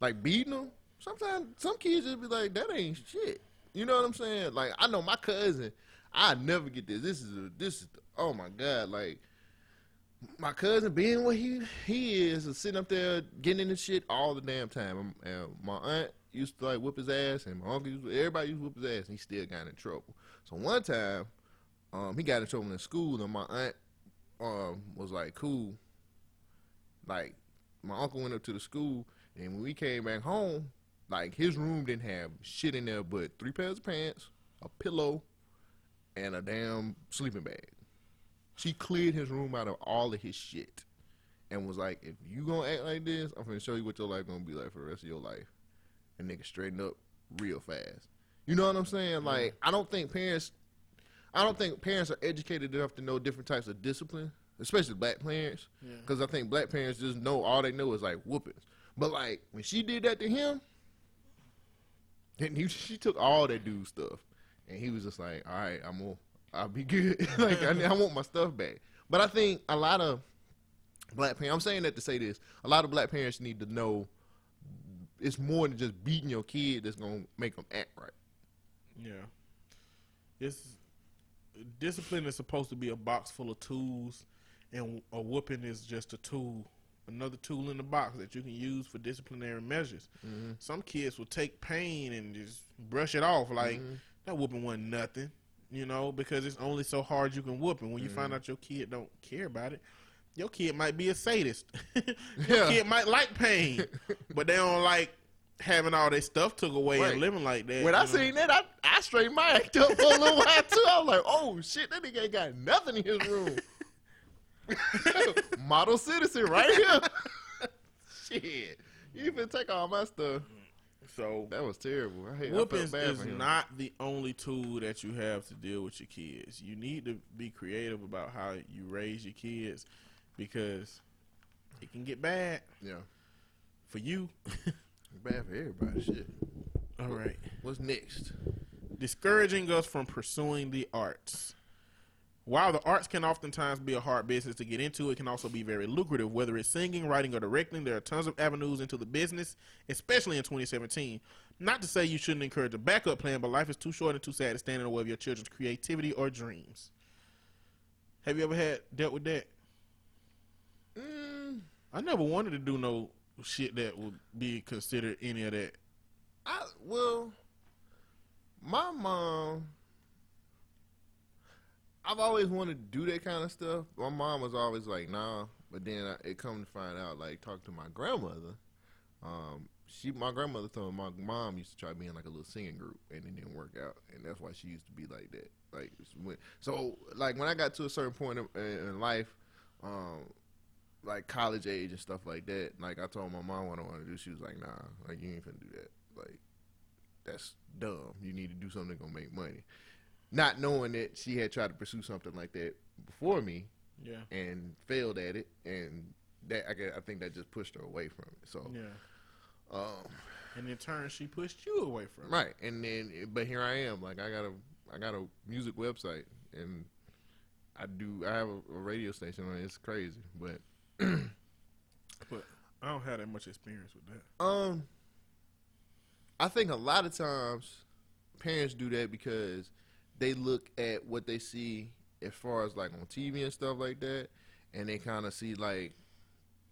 Like beating them. Sometimes some kids just be like, that ain't shit. You know what I'm saying? Like I know my cousin. I never get this. This is a, this is oh my god. Like my cousin being what he he is, is sitting up there getting in the shit all the damn time. And my aunt used to like whip his ass, and my uncle used to, everybody used to his ass, and he still got in trouble. So one time, um, he got in trouble in school, and my aunt um was like, "Cool." Like my uncle went up to the school, and when we came back home, like his room didn't have shit in there but three pairs of pants, a pillow, and a damn sleeping bag. She cleared his room out of all of his shit and was like, if you gonna act like this, I'm gonna show you what your life gonna be like for the rest of your life. And nigga straighten up real fast. You know what I'm saying? Like, I don't think parents I don't think parents are educated enough to know different types of discipline, especially black parents. Because I think black parents just know all they know is like whoopings. But like when she did that to him, then he, she took all that dude stuff, and he was just like, "All right, I'm gonna, I'll be good. like I, I want my stuff back." But I think a lot of black parents. I'm saying that to say this: a lot of black parents need to know it's more than just beating your kid that's gonna make them act right. Yeah. It's discipline is supposed to be a box full of tools, and a whooping is just a tool, another tool in the box that you can use for disciplinary measures. Mm-hmm. Some kids will take pain and just brush it off like mm-hmm. that whooping wasn't nothing, you know, because it's only so hard you can whoop. And when you find mm-hmm. out your kid don't care about it, your kid might be a sadist. your Yeah. kid might like pain, but they don't like having all their stuff took away Right. and living like that. When I know? seen that, I, I straightened my act up for a little while too. I was like, oh shit, that nigga ain't got nothing in his room. Model citizen right here. shit. You even take all my stuff. So That was terrible. I, hate, I whoopings bad is not the only tool that you have to deal with your kids. You need to be creative about how you raise your kids because it can get bad. Yeah. for you. Bad for everybody. Shit. All right. What's next? discouraging us from pursuing the arts. While the arts can oftentimes be a hard business to get into, it can also be very lucrative. Whether it's singing, writing, or directing, there are tons of avenues into the business, especially in 2017. Not to say you shouldn't encourage a backup plan, but life is too short and too sad to stand in the way of your children's creativity or dreams. Have you ever had dealt with that? Mm, I never wanted to do no shit that would be considered any of that. I well, my mom. I've always wanted to do that kind of stuff. My mom was always like, "Nah," but then I, it come to find out, like, talk to my grandmother. Um, she, my grandmother told me my mom used to try being like a little singing group, and it didn't work out, and that's why she used to be like that. Like, so like when I got to a certain point in, in life, um, like college age and stuff like that. Like I told my mom what I want to do. She was like, "Nah, like you ain't finna do that. Like that's dumb. You need to do something that's gonna make money." Not knowing that she had tried to pursue something like that before me Yeah. and failed at it, and that I, I think that just pushed her away from it. So, Yeah. um, And in turn, she pushed you away from it. right, and then but here I am. Like I got a I got a music website, and I do I have a, a radio station on it. It's crazy, but But I don't have that much experience with that. Um, I think a lot of times parents do that because they look at what they see as far as like on TV and stuff like that, and they kind of see like,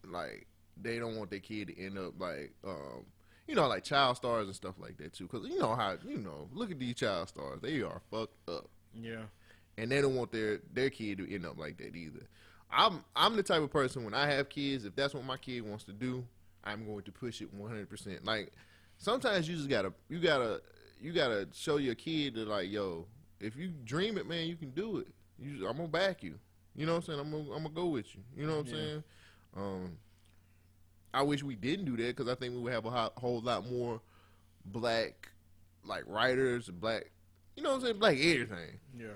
like they don't want their kid to end up like, um, you know, like child stars and stuff like that too. Because you know how you know, look at these child stars; they are fucked up Yeah. and they don't want their their kid to end up like that either. I'm I'm the type of person when I have kids, if that's what my kid wants to do, I'm going to push it 100. percent Like sometimes you just gotta you gotta you gotta show your kid that like yo, if you dream it, man, you can do it. You, I'm gonna back you. You know what I'm saying? I'm gonna, I'm gonna go with you. You know what I'm Yeah. saying? Um, I wish we didn't do that because I think we would have a ho- whole lot more black like writers, black, you know what I'm saying, black everything. Yeah.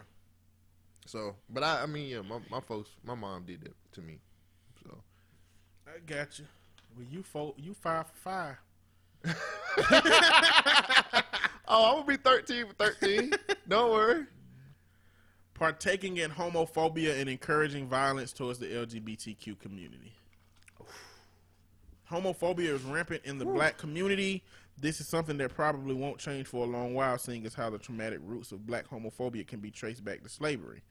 So, but I, I mean, yeah, my, my folks, my mom did that to me. So, I got you. Well, you four, you five for five. oh, I'm gonna be 13 for 13. Don't worry. Partaking in homophobia and encouraging violence towards the LGBTQ community. Homophobia is rampant in the black community. This is something that probably won't change for a long while, seeing as how the traumatic roots of black homophobia can be traced back to slavery.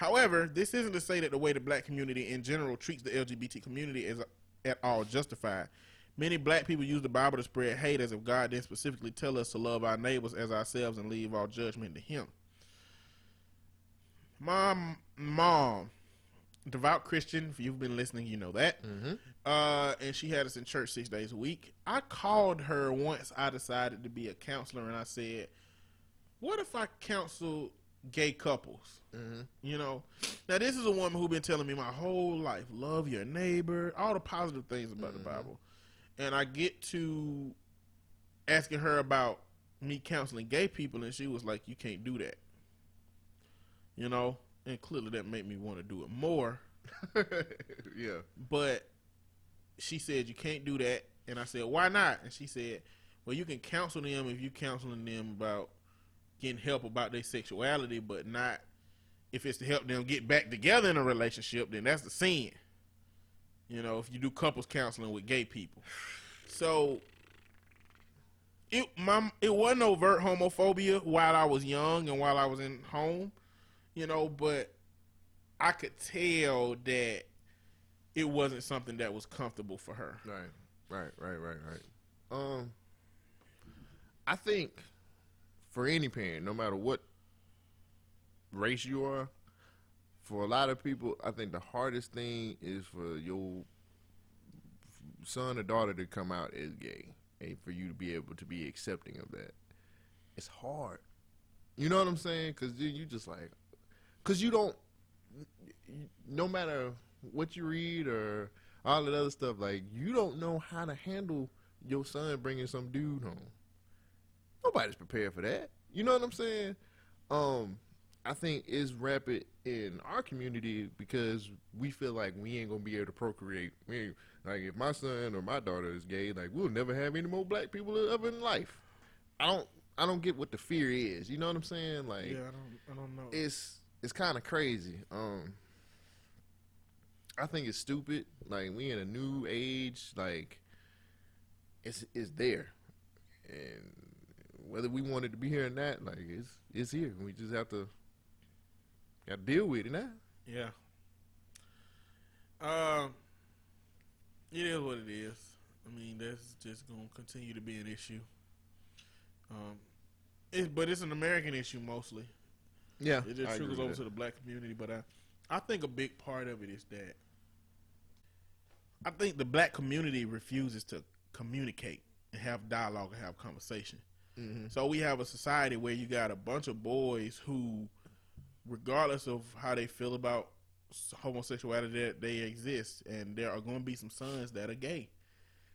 However, this isn't to say that the way the black community in general treats the LGBT community is at all justified. Many black people use the Bible to spread hate as if God didn't specifically tell us to love our neighbors as ourselves and leave all judgment to Him. My mom, devout Christian, if you've been listening, you know that. Uh, and she had us in church six days a week. I called her once I decided to be a counselor, and I said, What if I counsel gay couples? Mm-hmm. You know, now this is a woman who's been telling me my whole life love your neighbor, all the positive things about the mm-hmm. Bible. And I get to asking her about me counseling gay people, and she was like, You can't do that. You know, and clearly that made me want to do it more. yeah. But she said you can't do that, and I said why not? And she said, well, you can counsel them if you counseling them about getting help about their sexuality, but not if it's to help them get back together in a relationship. Then that's the sin. You know, if you do couples counseling with gay people, so it my it wasn't overt homophobia while I was young and while I was in home, you know, but I could tell that it wasn't something that was comfortable for her. Right. Right. Right. Right. Right. Um, I think for any parent, no matter what race you are, for a lot of people, I think the hardest thing is for your son or daughter to come out as gay and for you to be able to be accepting of that. It's hard. You know what I'm saying? Because you, just like, because you don't, no matter what you read or all that other stuff, like you don't know how to handle your son bringing some dude home. Nobody's prepared for that. You know what I'm saying? Um, I think is rapid in our community because we feel like we ain't gonna be able to procreate. We like if my son or my daughter is gay, like we'll never have any more black people ever in life. I don't I don't get what the fear is. You know what I'm saying? Like Yeah, I don't, I don't know. it's it's kind of crazy. Um, I think it's stupid. Like we in a new age. Like it's it's there, and whether we wanted to be here or not, like it's it's here. We just have to got to deal with it now. Yeah. Um, it is what it is. I mean, that's just gonna continue to be an issue. Um, it, but it's an American issue mostly. Yeah, It just trickles over to the black community, but I, I think a big part of it is that I think the black community refuses to communicate and have dialogue and have conversation. Mm-hmm. So we have a society where you got a bunch of boys who, regardless of how they feel about homosexuality, that they exist, and there are going to be some sons that are gay.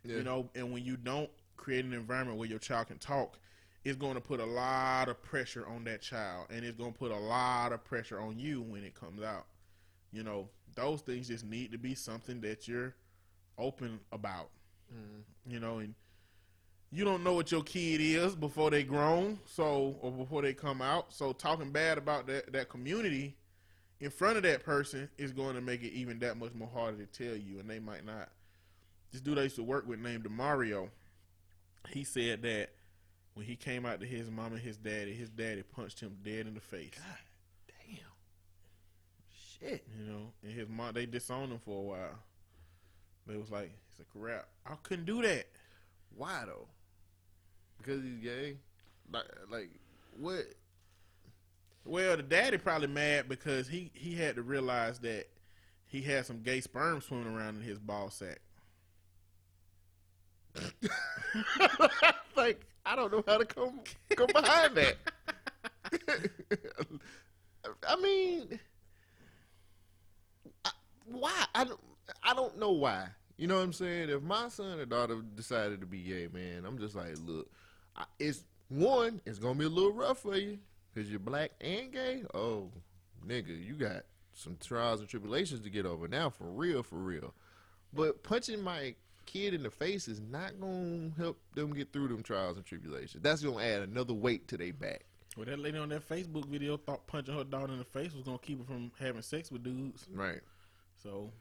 Yeah. You know, and when you don't create an environment where your child can talk, it's going to put a lot of pressure on that child, and it's going to put a lot of pressure on you when it comes out. You know, those things just need to be something that you're open about. You know, and you don't know what your kid is before they grown, so or before they come out. So talking bad about that that community in front of that person is going to make it even that much more harder to tell you, and they might not. This dude I used to work with named Demario, he said that when he came out to his mom and his daddy, his daddy punched him dead in the face. God Damn. Shit. You know, and his mom they disowned him for a while. They was like, it's a crap. I couldn't do that. Why though? Because he's gay. Like like what? Well, the daddy probably mad because he he had to realize that he had some gay sperm swimming around in his ball sack. like I don't know how to come come behind that. I mean, I, why? I don't. I don't know why. You know what I'm saying? If my son or daughter decided to be gay, man, I'm just like, look, it's one. It's gonna be a little rough for you because you're black and gay. Oh, nigga, you got some trials and tribulations to get over now, for real, for real. But punching my kid in the face is not gonna help them get through them trials and tribulations. That's gonna add another weight to their back. Well, that lady on that Facebook video thought punching her daughter in the face was gonna keep her from having sex with dudes. Right. So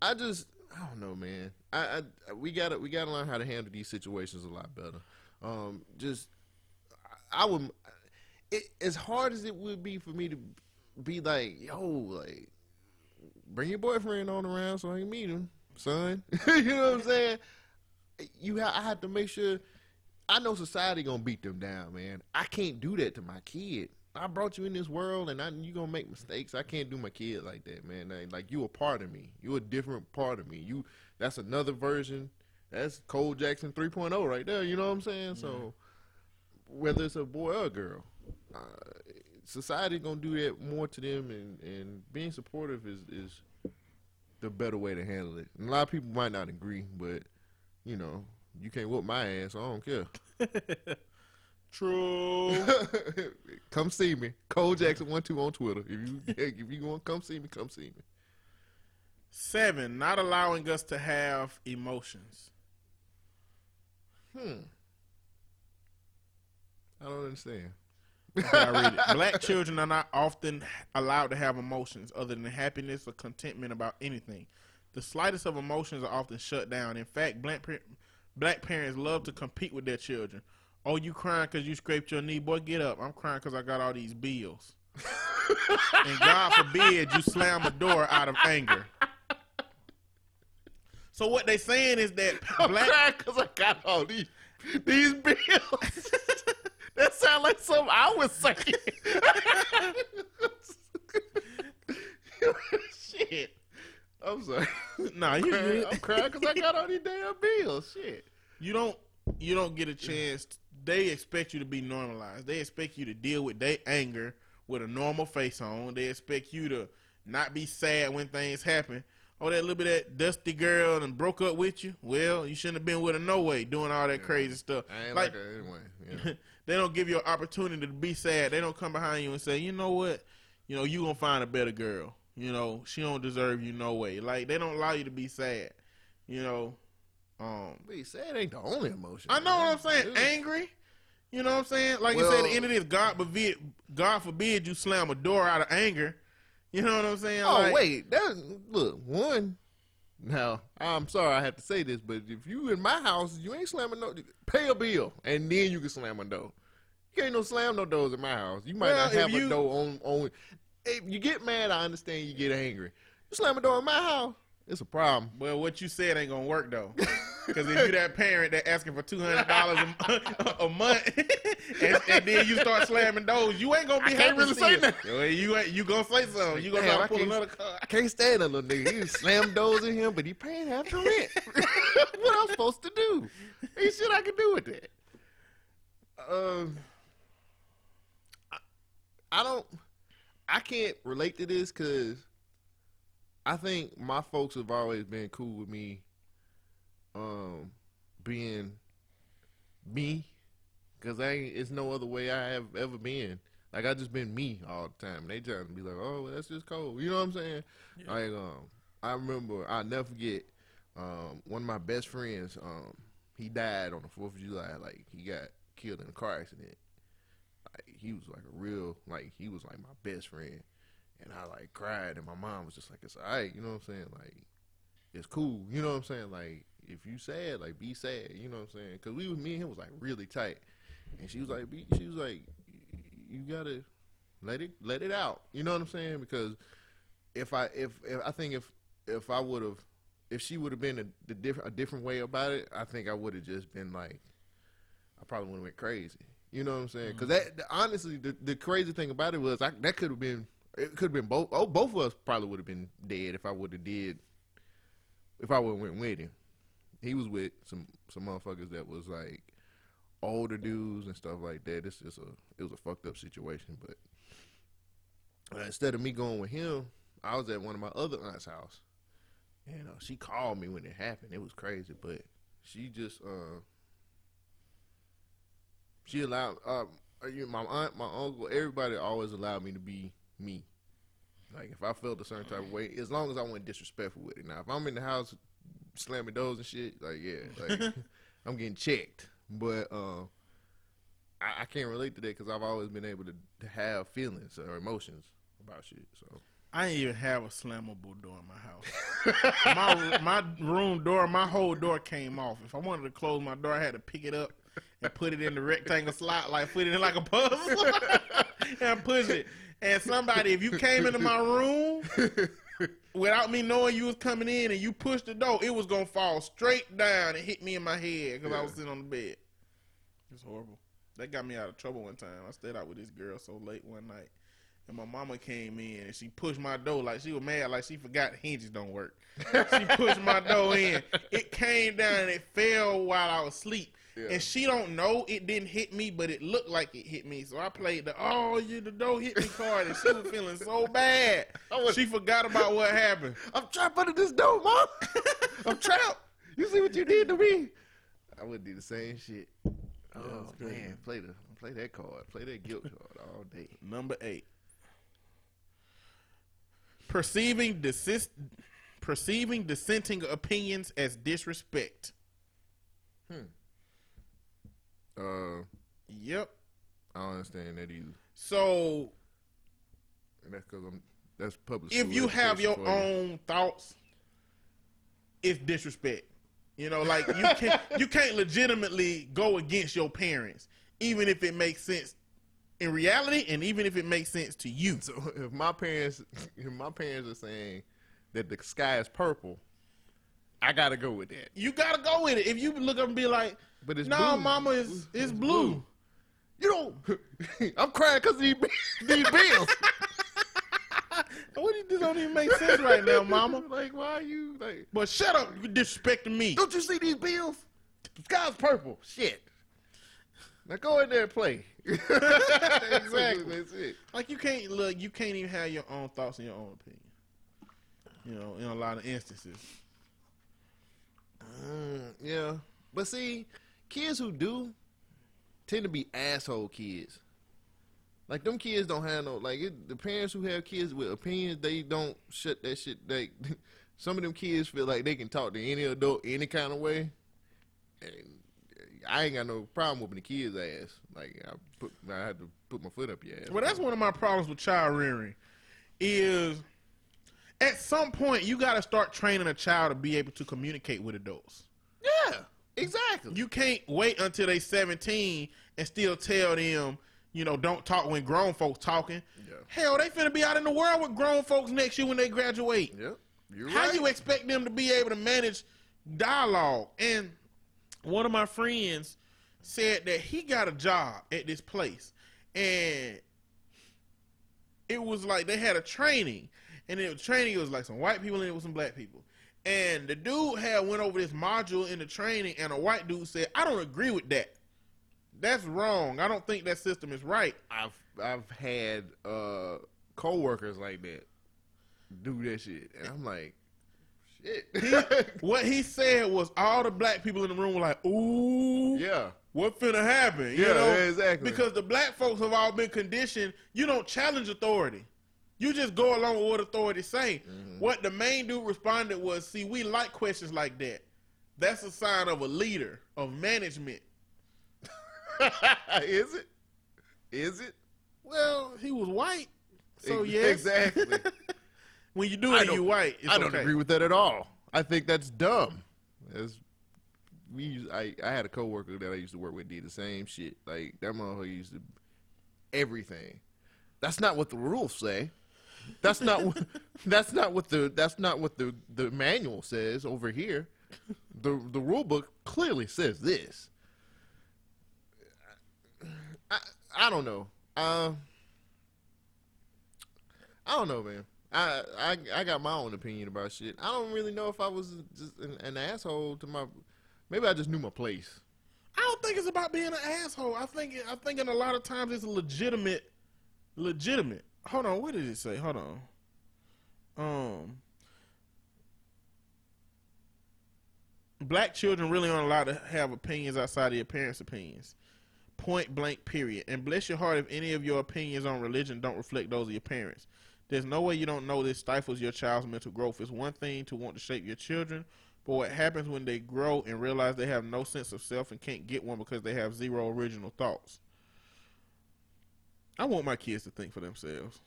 I just I don't know, man. I, I we gotta we gotta learn how to handle these situations a lot better. Um, just I would it, as hard as it would be for me to be like, yo, like bring your boyfriend on around so I can meet him, son. you know what I'm saying? You ha- I have to make sure. I know society gonna beat them down, man. I can't do that to my kid. I brought you in this world, and I, you gonna make mistakes. I can't do my kid like that, man. Like, like you a part of me. You a different part of me. You that's another version. That's Cole Jackson 3.0 right there. You know what I'm saying? So whether it's a boy or a girl, uh, society gonna do that more to them, and and being supportive is is the better way to handle it. And a lot of people might not agree, but you know, you can't whoop my ass. So I don't care. true. come see me, Cole Jackson one two on Twitter. If you if you want come see me, come see me. Seven, not allowing us to have emotions. Hmm. I don't understand. I read it. Black children are not often allowed to have emotions other than happiness or contentment about anything. The slightest of emotions are often shut down. In fact, black, par- black parents love to compete with their children. Oh, you crying because you scraped your knee? Boy, get up. I'm crying because I got all these bills. and God forbid you slam a door out of anger. So what they saying is that black because I got all these these bills. that sound like something I was saying. Shit. I'm sorry. nah, you crying. I'm crying because I got all these damn bills. Shit. you don't you don't get a chance. They expect you to be normalized. They expect you to deal with their anger with a normal face on. They expect you to not be sad when things happen. Oh, that little bit of that dusty girl and broke up with you. Well, you shouldn't have been with her no way, doing all that crazy stuff. I ain't Like, like, her anyway. Yeah. They don't give you an opportunity to be sad. They don't come behind you and say, you know what, you know you gonna find a better girl. You know she don't deserve you no way. Like they don't allow you to be sad. You know, um, But sad ain't the only emotion. I know what I'm saying. Dude. Angry. You know what I'm saying? Like you said, at the Well- end of this, God forbid, God forbid you slam a door out of anger. You know what I'm saying? Oh Like, wait, that look one. Now I'm sorry I have to say this, but if you in my house, you ain't slamming no. Pay a bill and then you can slam a door. You ain't no slam no doors in my house. You might Well, not have you- a door on on. If you get mad, I understand. You get angry. You slam a door in my house, it's a problem. Well, what you said ain't gonna work though. Because if you that parent that asking for two hundred dollars a month, and, and then you start slamming doors, you ain't gonna be I happy. really say nothing. Well, you ain't, you gonna say something. You gonna Damn, I pull another card. I can't stand that little nigga. He slam doors in him, but he paying half the rent. what I'm supposed to do? Ain't shit I can do with that. Um, I, I don't. I can't relate to this because I think my folks have always been cool with me. Um, being me, because I ain't. It's no other way I have ever been. Like I just been me all the time. They trying to be like, oh, well, that's just cold. You know what I'm saying? Like, um, I remember I'll never forget. Um, one of my best friends, um, he died on the Fourth of July. Like he got killed in a car accident. Like he was like a real, like he was like my best friend, and I like cried, and my mom was just like, it's alright. You know what I'm saying? Like it's cool. You know what I'm saying? Like if you sad, like be sad. You know what I'm saying? Because we was me and him was like really tight, and she was like, be, she was like, you gotta let it let it out. You know what I'm saying? Because if I if, if I think if if I would have if she would have been a, the different a different way about it, I think I would have just been like, I probably would have went crazy. You know what I'm saying? Because mm-hmm. that honestly, the, the crazy thing about it was I, that could have been it could have been both. Oh, both of us probably would have been dead if I would have did if I would have went with him. He was with some some motherfuckers that was like older dudes and stuff like that. It's just a it was a fucked up situation. But uh, instead of me going with him, I was at one of my other aunt's house, and uh, she called me when it happened. It was crazy, but she just uh she allowed uh you my aunt, my uncle, everybody always allowed me to be me. Like if I felt a certain type of way, as long as I wasn't disrespectful with it. Now if I'm in the house slamming doors and shit, like yeah, like I'm getting checked. But uh, I, I can't relate to that because I've always been able to, to have feelings or emotions about shit. So I didn't even have a slammable door in my house. my my room door, my whole door came off. If I wanted to close my door, I had to pick it up and put it in the rectangle slot, like put it in like a puzzle, and push it. And somebody, if you came into my room without me knowing you was coming in, and you pushed the door, it was gonna fall straight down and hit me in my head because I was sitting on the bed. It's horrible. That got me out of trouble one time. I stayed out with this girl so late one night. And my mama came in and she pushed my door like she was mad, like she forgot hinges don't work. She pushed my door in. It came down and it fell while I was asleep. Yeah. And she don't know it didn't hit me, but it looked like it hit me. So I played the oh you the door hit me card and she was feeling so bad. Was- She forgot about what happened. I'm trapped under this door, mom. I'm trapped. You see what you did to me? I would do the same shit. Oh man, play the play that card, play that guilt card all day. Number eight. Perceiving desist, perceiving dissenting opinions as disrespect. Hmm. Uh, Yep. I don't understand that either. So And that's because I'm that's public. if you have your own thoughts, it's disrespect. You know, like you can't you can't legitimately go against your parents, even if it makes sense in reality, and even if it makes sense to you. So if my parents, if my parents are saying that the sky is purple, I gotta go with that. You gotta go with it. If you look up and be like, But it's "No, blue. mama, is it's blue." You don't. I'm crying because of these, these bills. What do you this don't even make sense right now, mama. like, why are you like? But shut up, you disrespecting me. Don't you see these bills? The sky's purple. Shit. Now go in there and play. Exactly. That's it. Like you can't look, you can't even have your own thoughts and your own opinion. You know, in a lot of instances. Mm, yeah, but see, kids who do tend to be asshole kids. Like them kids don't have no like it, the parents who have kids with opinions. They don't shut that shit. They some of them kids feel like they can talk to any adult any kind of way. And I ain't got no problem whooping the kid's ass. Like I put I had to put my foot up your ass. Well, that's one of my problems with child rearing. Is at some point you got to start training a child to be able to communicate with adults. yeah, exactly. You can't wait until they 17 and still tell them, you know, don't talk when grown folks talking. Yeah. Hell, they finna be out in the world with grown folks next year when they graduate. Yep. You're How right. you expect them to be able to manage dialogue? And one of my friends said that he got a job at this place, and it was like they had a training, and it was training. It was like some white people and it was some black people. And the dude had went over this module in the training, and a white dude said, "I don't agree with that. That's wrong. I don't think that system is right." I've I've had uh coworkers like that do that shit, and I'm like, shit. What he said was all the black people in the room were like, "Ooh, yeah, what finna happen? You Yeah, know, yeah, exactly. Because the black folks have all been conditioned. You don't challenge authority. You just go along with what authority say. Mm-hmm. What the main dude responded was, "See, we like questions like that. That's a sign of a leader of management." is it? Is it? Well, he was white, so yes, exactly. when you do it, you white. It's I don't okay. agree with that at all. I think that's dumb. As we, I, I had a coworker that I used to work with did the same shit. Like that motherfucker used to everything. That's not what the rules say. That's not what. That's not what the. That's not what the the manual says over here. The the rule book clearly says this. I I don't know. Uh, I don't know, man. I, I I got my own opinion about shit. I don't really know if I was just an, an asshole to my. Maybe I just knew my place. I don't think it's about being an asshole. I think I think in a lot of times it's legitimate, legitimate. Hold on, what did it say? Hold on. Um, black children really aren't allowed to have opinions outside of your parents' opinions. Point blank. Period. And bless your heart if any of your opinions on religion don't reflect those of your parents. There's no way you don't know this stifles your child's mental growth. It's one thing to want to shape your children, but what happens when they grow and realize they have no sense of self and can't get one because they have zero original thoughts? I want my kids to think for themselves,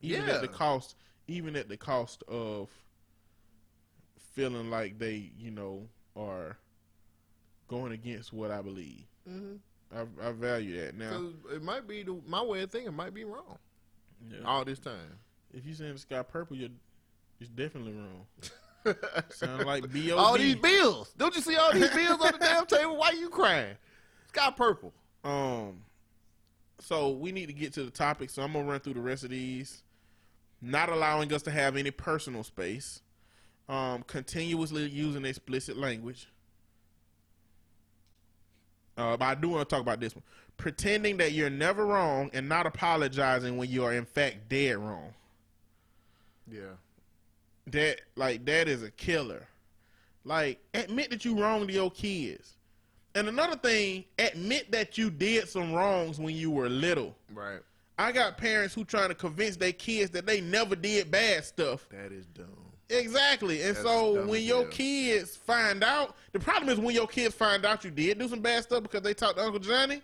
even Yeah. at the cost, even at the cost of feeling like they, you know, are going against what I believe. Mm-hmm. I, I value that. Now, it might be the, my way of thinking might be wrong yeah. all this time. if you saying the sky purple, you're it's definitely wrong. Sound like B.O.B. all these bills. Don't you see all these bills on the damn table? Why you crying? Sky purple. Um, so we need to get to the topic. So I'm gonna run through the rest of these. Not allowing us to have any personal space. Um, continuously using explicit language. Uh, but I do want to talk about this one. Pretending that you're never wrong and not apologizing when you are in fact dead wrong. Yeah. That like that is a killer. Like admit that you wronged your kids. And another thing, admit that you did some wrongs when you were little. Right. I got parents who trying to convince their kids that they never did bad stuff. That is dumb. Exactly. And That's so when your hell. kids find out, the problem is when your kids find out you did do some bad stuff because they talked to Uncle Johnny.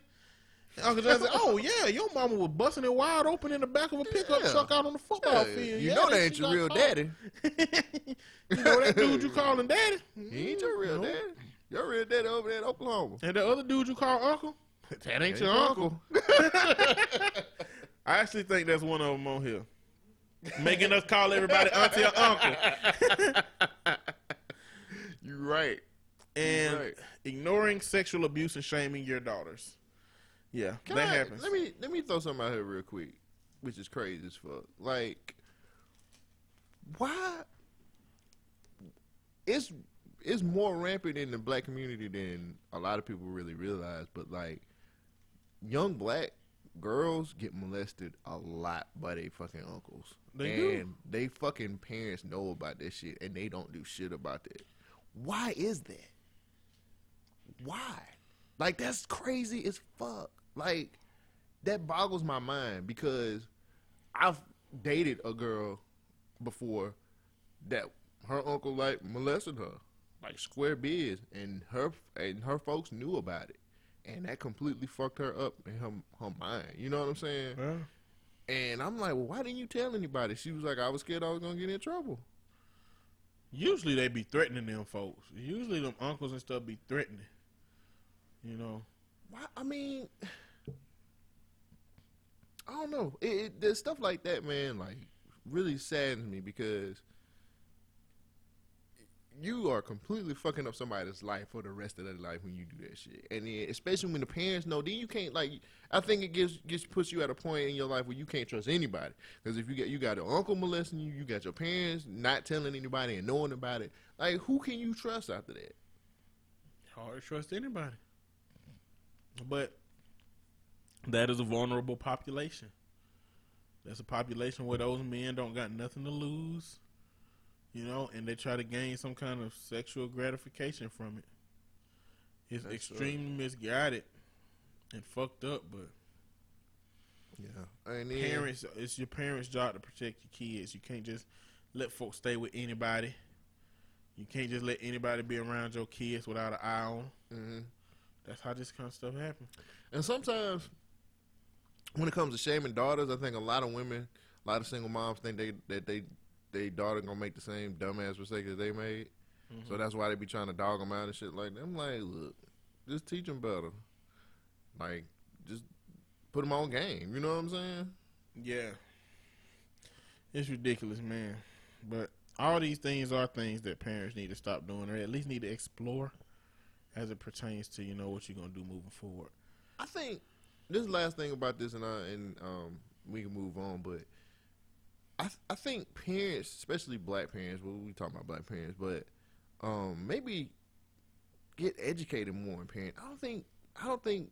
Uncle Johnny said, "Oh yeah, your mama was busting it wide open in the back of a pickup Yeah. truck out on the football Yeah, field. you Yeah, know that ain't your real caught." daddy. you know that dude you calling daddy? He ain't your real No. daddy. Your real daddy over there in Oklahoma. And the other dude you call uncle? That ain't your uncle. I actually think that's one of them on here. Making us call everybody auntie or uncle. You're right. And Right. ignoring sexual abuse and shaming your daughters. Yeah, Can that I- happens. Let me let me throw something out here real quick, which is crazy as fuck. Like, why? It's it's more rampant in the black community than a lot of people really realize. But like, young black girls get molested a lot by their fucking uncles. They and do. they fucking parents know about this shit and they don't do shit about that. Why is that? Why? Like that's crazy as fuck. Like that boggles my mind because I've dated a girl before that her uncle like molested her, like square biz, and her and her folks knew about it, and that completely fucked her up in her her mind. You know what I'm saying? And I'm like, well, why didn't you tell anybody? She was like, I was scared I was gonna get in trouble. Usually they be threatening them folks. Usually them uncles and stuff be threatening. You know. Why? I mean, I don't know. It, it, there's stuff like that, man. Like, really saddens me because you are completely fucking up somebody's life for the rest of their life when you do that shit. And then, especially when the parents know, then you can't like. I think it gets puts you at a point in your life where you can't trust anybody. Because if you get you got an uncle molesting you, you got your parents not telling anybody and knowing about it. Like, who can you trust after that? Hard to trust anybody. But that is a vulnerable population. That's a population where those men don't got nothing to lose, you know, and they try to gain some kind of sexual gratification from it. It's That's extremely misguided and fucked up, but Yeah, and then, parents, it's your parents' job to protect your kids. You can't just let folks stay with anybody. You can't just let anybody be around your kids without an eye on. 'em. Mhm. That's how this kind of stuff happens. And sometimes, when it comes to shaming daughters, I think a lot of women, a lot of single moms think they that they they daughter gonna make the same dumbass mistake that they made. So that's why they be trying to dog them out and shit like that. I'm like, look, just teach them better. Like, just put them on game. You know what I'm saying? Yeah. It's ridiculous, man. But all these things are things that parents need to stop doing or at least need to explore as it pertains to, you know, what you're going to do moving forward. I think this last thing about this, and I, and um, we can move on. But I I think parents, especially black parents, well, we talking about black parents, but um, maybe get educated more in parent. I don't think I don't think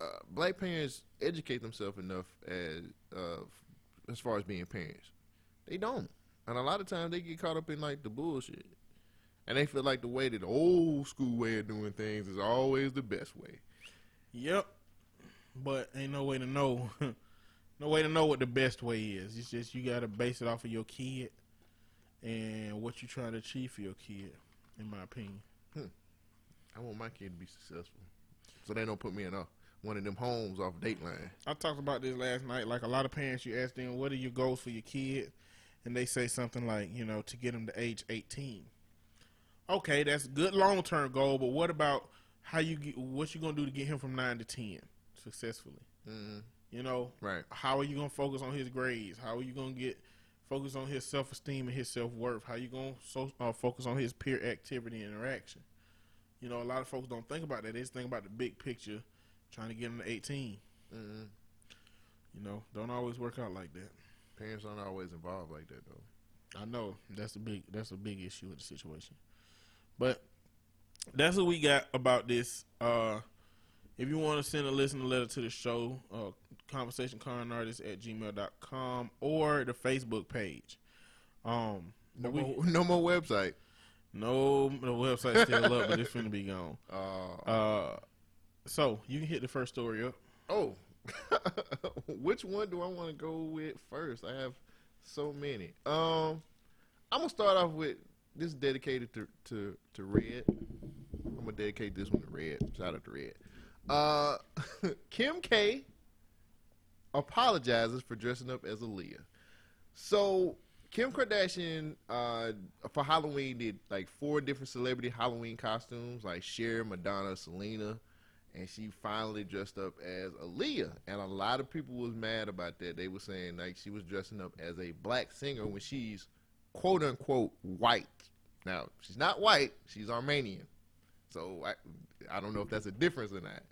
uh, black parents educate themselves enough as uh, as far as being parents. They don't, and a lot of times they get caught up in like the bullshit. And they feel like the way that the old school way of doing things is always the best way. Yep. But ain't no way to know. no way to know what the best way is. It's just you got to base it off of your kid and what you're trying to achieve for your kid, in my opinion. I want my kid to be successful, so they don't put me in a, one of them homes off Dateline. I talked about this last night. Like a lot of parents, you ask them, "What are your goals for your kid?" and they say something like, "You know, to get them to age 18." Okay, that's a good long term goal, but what about how you get? What you gonna do to get him from nine to ten successfully? Mm-hmm. You know, Right. how are you gonna focus on his grades? How are you gonna get focus on his self esteem and his self worth? How you gonna so, uh, focus on his peer activity and interaction? You know, a lot of folks don't think about that. They just think about the big picture, trying to get him to 18. Mm-hmm. You know, don't always work out like that. Parents aren't always involved like that though. I know that's a big that's a big issue with the situation. But that's what we got about this. Uh if you want to send a listener letter to the show, uh conversation con artist at gmail.com or the Facebook page. Um No, we, more, no more website. no the website's still up, but it's gonna be gone. Uh, Uh so you can hit the first story up. oh, which one do I want to go with first? I have so many. Um, I'm gonna start off with this dedicated to to to Red. I'm gonna dedicate this one to Red. Shout out to Red. Uh, Kim K apologizes for dressing up as Aaliyah. So Kim Kardashian uh, for Halloween did like four different celebrity Halloween costumes, like Cher, Madonna, Selena, and she finally dressed up as Aaliyah. And a lot of people was mad about that. They were saying like she was dressing up as a black singer when she's quote unquote white. Now she's not white; she's Armenian. So I, I don't know if that's a difference or not.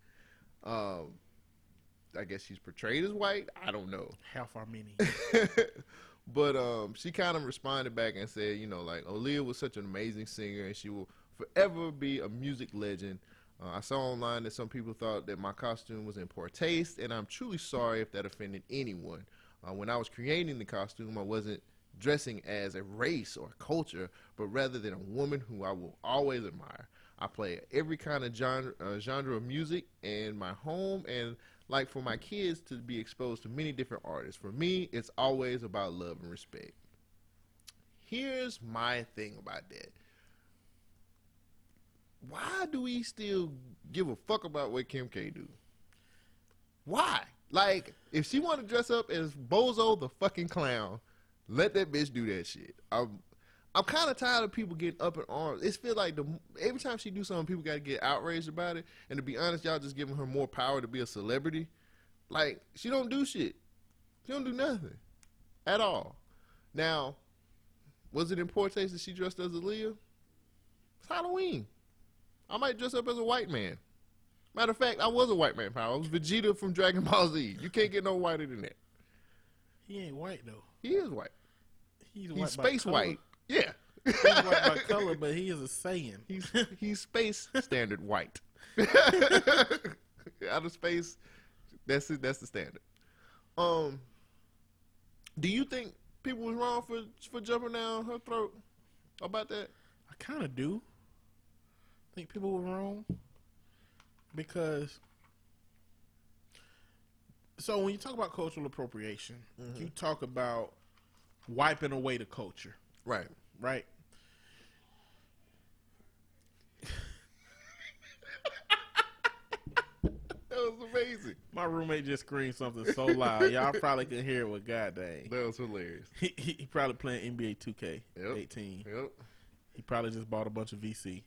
Um, I guess she's portrayed as white. I don't know. Half Armenian. but um, she kind of responded back and said, you know, like Aaliyah was such an amazing singer, and she will forever be a music legend. Uh, I saw online that some people thought that my costume was in poor taste, and I'm truly sorry if that offended anyone. Uh, when I was creating the costume, I wasn't dressing as a race or a culture, but rather than a woman who I will always admire. I play every kind of genre, uh, genre of music in my home, and like for my kids to be exposed to many different artists. For me, it's always about love and respect. Here's my thing about that. Why do we still give a fuck about what Kim K do? Why? Like, if she want to dress up as Bozo the fucking clown, let that bitch do that shit. I'm, I'm kind of tired of people getting up in arms. It feels like the every time she do something, people got to get outraged about it. And to be honest, y'all just giving her more power to be a celebrity. Like, she don't do shit. She don't do nothing at all. Now, was it in poor taste that she dressed as Aaliyah? It's Halloween. I might dress up as a white man. Matter of fact, I was a white man, pal. I was Vegeta from Dragon Ball Z. You can't get no whiter than that. He ain't white though. He is white. He's, He's white space white. Yeah. He's white by color, but he is a Saiyan. He's he's space standard white. Out of space, that's it. That's the standard. Um, do you think people was wrong for for jumping down her throat about that? I kind of do think people were wrong because. So when you talk about cultural appropriation, you talk about wiping away the culture, Right. Right? That was amazing. My roommate just screamed something so loud, y'all probably can hear it with God dang. That was hilarious. He, he, he probably playing NBA 2K Yep. 18. Yep. He probably just bought a bunch of VC.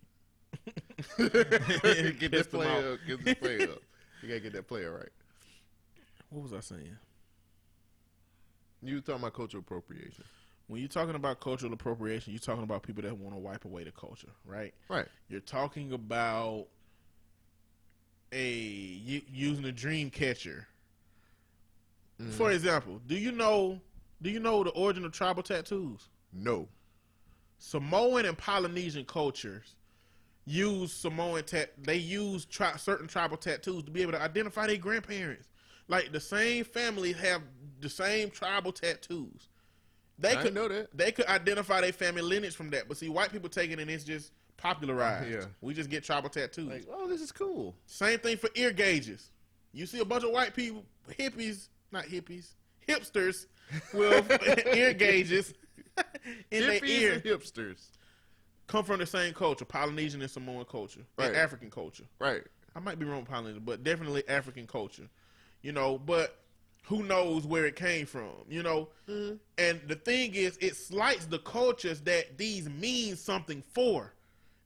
get this player up. Get this player up. You gotta get that player right. What was I saying? You was talking about cultural appropriation. When you're talking about cultural appropriation, you're talking about people that want to wipe away the culture, right? Right. You're talking about a using a dream catcher. Mm-hmm. For example, do you know do you know the origin of tribal tattoos? No. Samoan and Polynesian cultures use Samoan tat. They use tri- certain tribal tattoos to be able to identify their grandparents. Like the same families have the same tribal tattoos. They I could know that. They could identify their family lineage from that. But see, white people take it and it's just popularized. Yeah. We just get tribal tattoos. Like, oh, this is cool. Same thing for ear gauges. You see a bunch of white people, hippies, not hippies, hipsters with ear gauges in their ear and hipsters. come from the same culture, Polynesian and Samoan culture, Right. and African culture. Right. I might be wrong with Polynesian, but definitely African culture. You know, but who knows where it came from? You know, mm-hmm. and the thing is, it slights the cultures that these mean something for.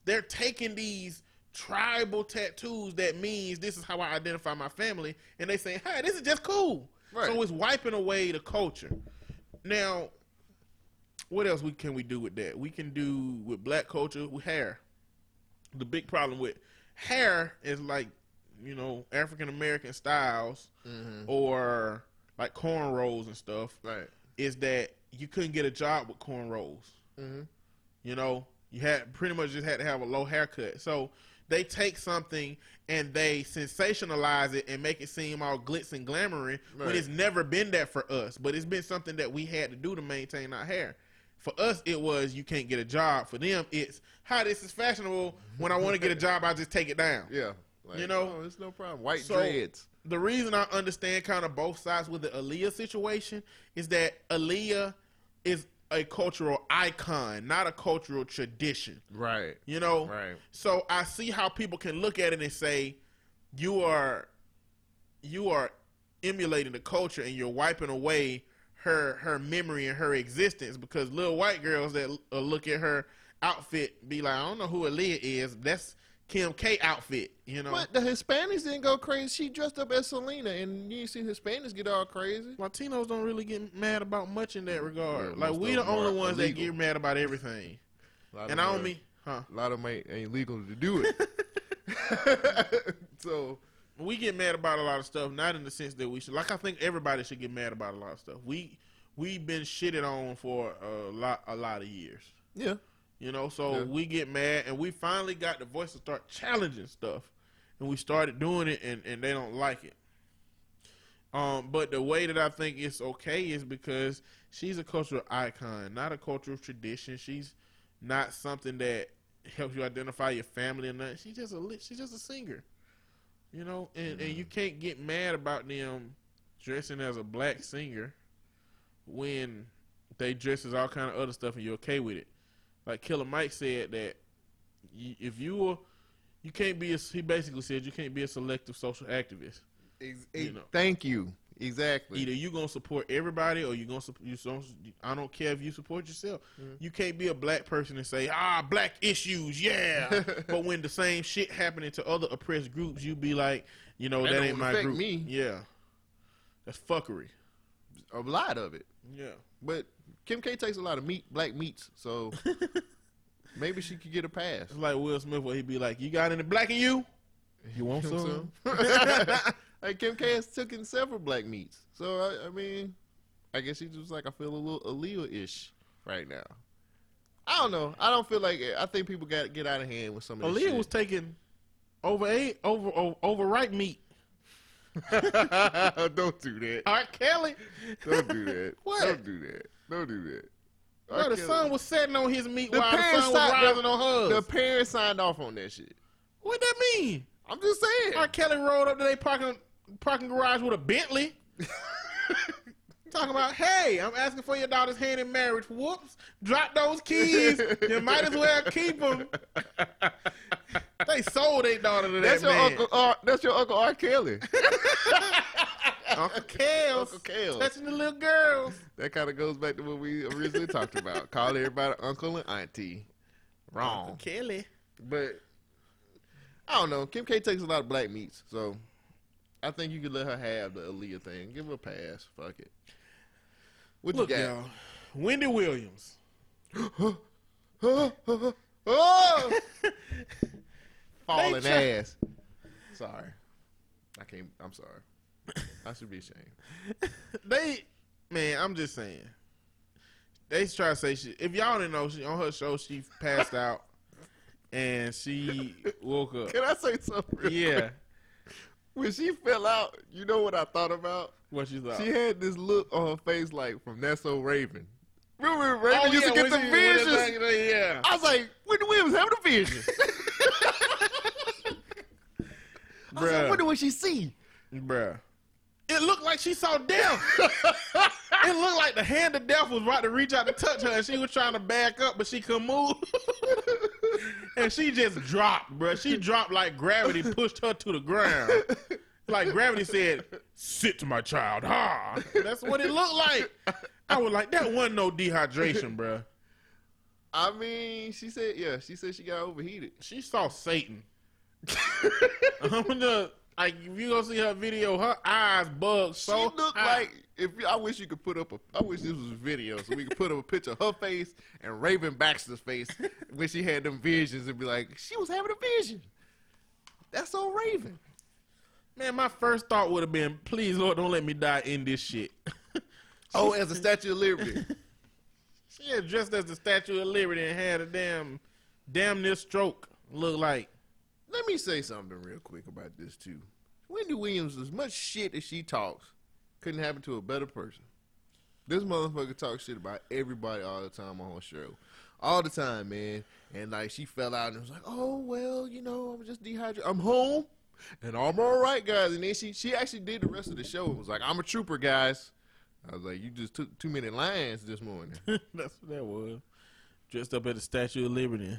They're taking these tribal tattoos that means this is how I identify my family, and they say, "Hey, this is just cool." Right. So it's wiping away the culture. Now, what else we can we do with that? We can do with black culture with hair. The big problem with hair is like, you know, African American styles or like cornrows and stuff. Right. Is that you couldn't get a job with cornrows. Mm-hmm. You know, you had pretty much just had to have a low haircut. So they take something and they sensationalize it and make it seem all glitz and glamour when it's never been that for us. But it's been something that we had to do to maintain our hair. For us, it was you can't get a job. For them, it's how this is fashionable. When I want to get a job, I just take it down. Yeah. Like, You know? it's no problem. White So- dreads. The reason I understand kind of both sides with the Aaliyah situation is that Aaliyah is a cultural icon, not a cultural tradition. Right. You know, Right. So I see how people can look at it and say, "You are, you are emulating the culture, and you're wiping away her her memory and her existence." Because little white girls that uh, look at her outfit be like, "I don't know who Aaliyah is. That's Kim K outfit." You know, But the Hispanics didn't go crazy. She dressed up as Selena, and you see Hispanics get all crazy. Latinos don't really get mad about much in that regard. Yeah, like we the only are ones that get mad about everything. A lot And of I them don't mean, huh? a lot of them ain't, ain't legal to do it. so we get mad about a lot of stuff, not in the sense that we should. Like I think everybody should get mad about a lot of stuff. We we've been shitted on for a lot a lot of years. yeah, You know, so Yeah. we get mad, and we finally got the voice to start challenging stuff, and we started doing it, and, and they don't like it. Um, but the way that I think it's okay is because she's a cultural icon, not a cultural tradition. She's not something that helps you identify your family or nothing. She's just a she's just a singer. You know, and, and you can't get mad about them dressing as a black singer when they dress as all kind of other stuff and you're okay with it. Like Killer Mike said that if you were, you can't be a, he basically said you can't be a selective social activist. Ex- You know. Thank you. Exactly. Either you gonna support everybody or you gonna you don't. I don't care if you support yourself. Mm-hmm. You can't be a black person and say ah black issues, yeah. but when the same shit happening to other oppressed groups, you be like, you know That that, ain't my group. me. Yeah, that's fuckery. A lot of it. Yeah, But Kim K takes a lot of meat, black meats, so maybe she could get a pass. it's like Will Smith where he'd be like, you got any black in you? You want some? like Kim K has taken several black meats, so I, I mean, I guess she just like I feel a little Aaliyah ish right now. I don't know. I don't feel like I think people got to get out of hand with some of this Aaliyah shit. was taking over eight over over overripe meat. don't do that. R. Kelly, Don't do that. What? Don't do that. Don't do that. bro, R. the Kelly- sun was setting on his meat The while the parents sun was signed- rising on hers. The parents signed off on that shit. what that mean? I'm just saying. R. Kelly rolled up to their parking parking garage with a Bentley. Talking about, hey, I'm asking for your daughter's hand in marriage. Whoops, drop those keys. you might as well keep them. they sold their daughter to That's that your man. uncle. R, that's your uncle R. Kelly. Uncle Kels. Uncle Kels. Touching the little girls. That kind of goes back to what we originally talked about. Call everybody uncle and auntie. Uncle Wrong. Kelly. But I don't know. Kim K takes a lot of black meats, so I think you could let her have the Aaliyah thing. Give her a pass. Fuck it. What Look, you got? y'all. Wendy Williams. oh! Falling try- ass. Sorry. I can't. I'm sorry. I should be ashamed. they, man, I'm just saying. They try to say she. If y'all didn't know, she on her show she passed out, and she woke up. Can I say something? real Yeah, quick? When she fell out, you know what I thought about? What you thought? She had this look on her face like from That's So Raven. Remember Raven Oh, used yeah, to get the she- visions? Yeah, I was like, Wendy Williams having a vision. I was like, I wonder what she see. bruh. It looked like she saw death. it looked like the hand of death was about to reach out to touch her, and she was trying to back up, but she couldn't move. and she just dropped, bruh. She dropped like gravity pushed her to the ground. Like gravity said, "Sit to my child." Ha! That's what it looked like. I was like, "That wasn't no dehydration, bruh." I mean, she said, yeah, she said she got overheated. She saw Satan. I'm gonna like if you gonna see her video, her eyes She so looked high. like if I wish you could put up a. I wish this was a video so we could put up a picture of her face and Raven Baxter's face when she had them visions and be like, she was having a vision. That's so Raven. Man, my first thought would have been, please, Lord, don't let me die in this shit. Oh, as a Statue of Liberty. she had dressed as the Statue of Liberty and had a damn, damn near stroke. Look like. Let me say something real quick about this too. Wendy Williams, as much shit as she talks, couldn't happen to a better person. This motherfucker talks shit about everybody all the time on her show. All the time, man. And like she fell out and was like, Oh well, you know, I'm just dehydrated. I'm home and I'm all right, guys. And then she she actually did the rest of the show and was like, I'm a trooper, guys. I was like, You just took too many lines this morning. That's what that was. Dressed up at the Statue of Liberty.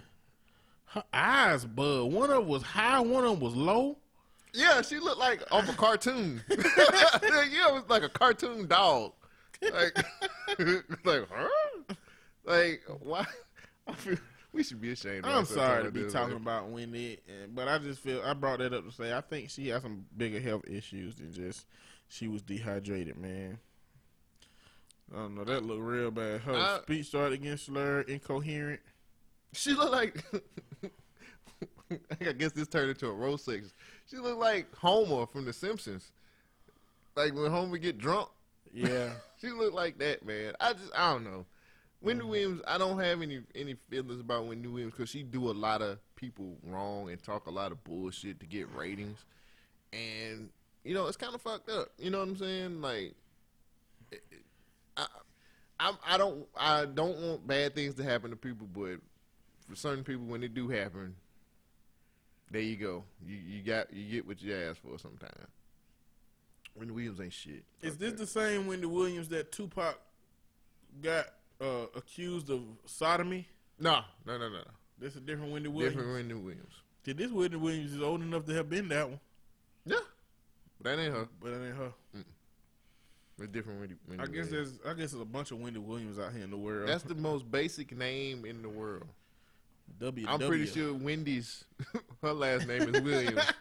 Her eyes bug. One of them was high, one of them was low. Yeah, she looked like off a cartoon. yeah, it was like a cartoon dog. Like, like, huh? Like, why? I feel, we should be ashamed. of I'm sorry to be this, talking about Wendy, but I just feel I brought that up to say I think she has some bigger health issues than just she was dehydrated, man. I don't know. That looked real bad. Her I- speech started getting slurred, incoherent. She looked like. I guess this turned into a roast section. She looked like Homer from The Simpsons. Like when Homer get drunk, Yeah, she looked like that, man. I just, I don't know. Wendy Mm-hmm. Williams, I don't have any any feelings about Wendy Williams because she do a lot of people wrong and talk a lot of bullshit to get ratings, and you know it's kind of fucked up. You know what I'm saying? Like, I, I, I don't, I don't want bad things to happen to people, but for certain people, when they do happen, There you go. You you got you get what you asked for sometimes. Wendy Williams ain't shit. Is this that. the same Wendy Williams that Tupac got uh, accused of sodomy? No, no, no, no. This a different Wendy Williams. Different Wendy Williams. Did this Wendy Williams is old enough to have been that one, Yeah, but that ain't her. but it ain't her. It's different Wendy. Wendy I guess Williams. there's I guess there's a bunch of Wendy Williams out here in the world. that's the most basic name in the world. W. I'm pretty sure Wendy's her last name is Williams.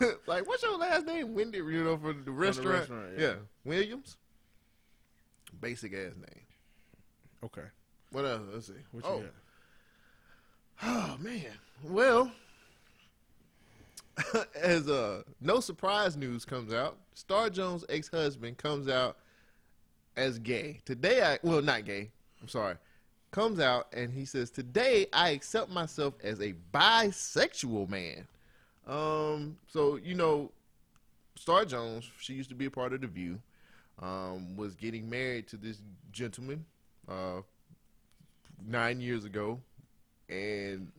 like, what's your last name? Wendy, you know, for the restaurant. restaurant, yeah. yeah. Williams. Basic ass name. Okay. What else? Let's see. What oh. you got? Oh man. Well, as uh no surprise news comes out, Star Jones' ex-husband comes out as gay. Today I well not gay. I'm sorry. Comes out and he says, "Today I accept myself as a bisexual man." Um so you know Star Jones, she used to be a part of the View. Um was getting married to this gentleman uh 9 years ago and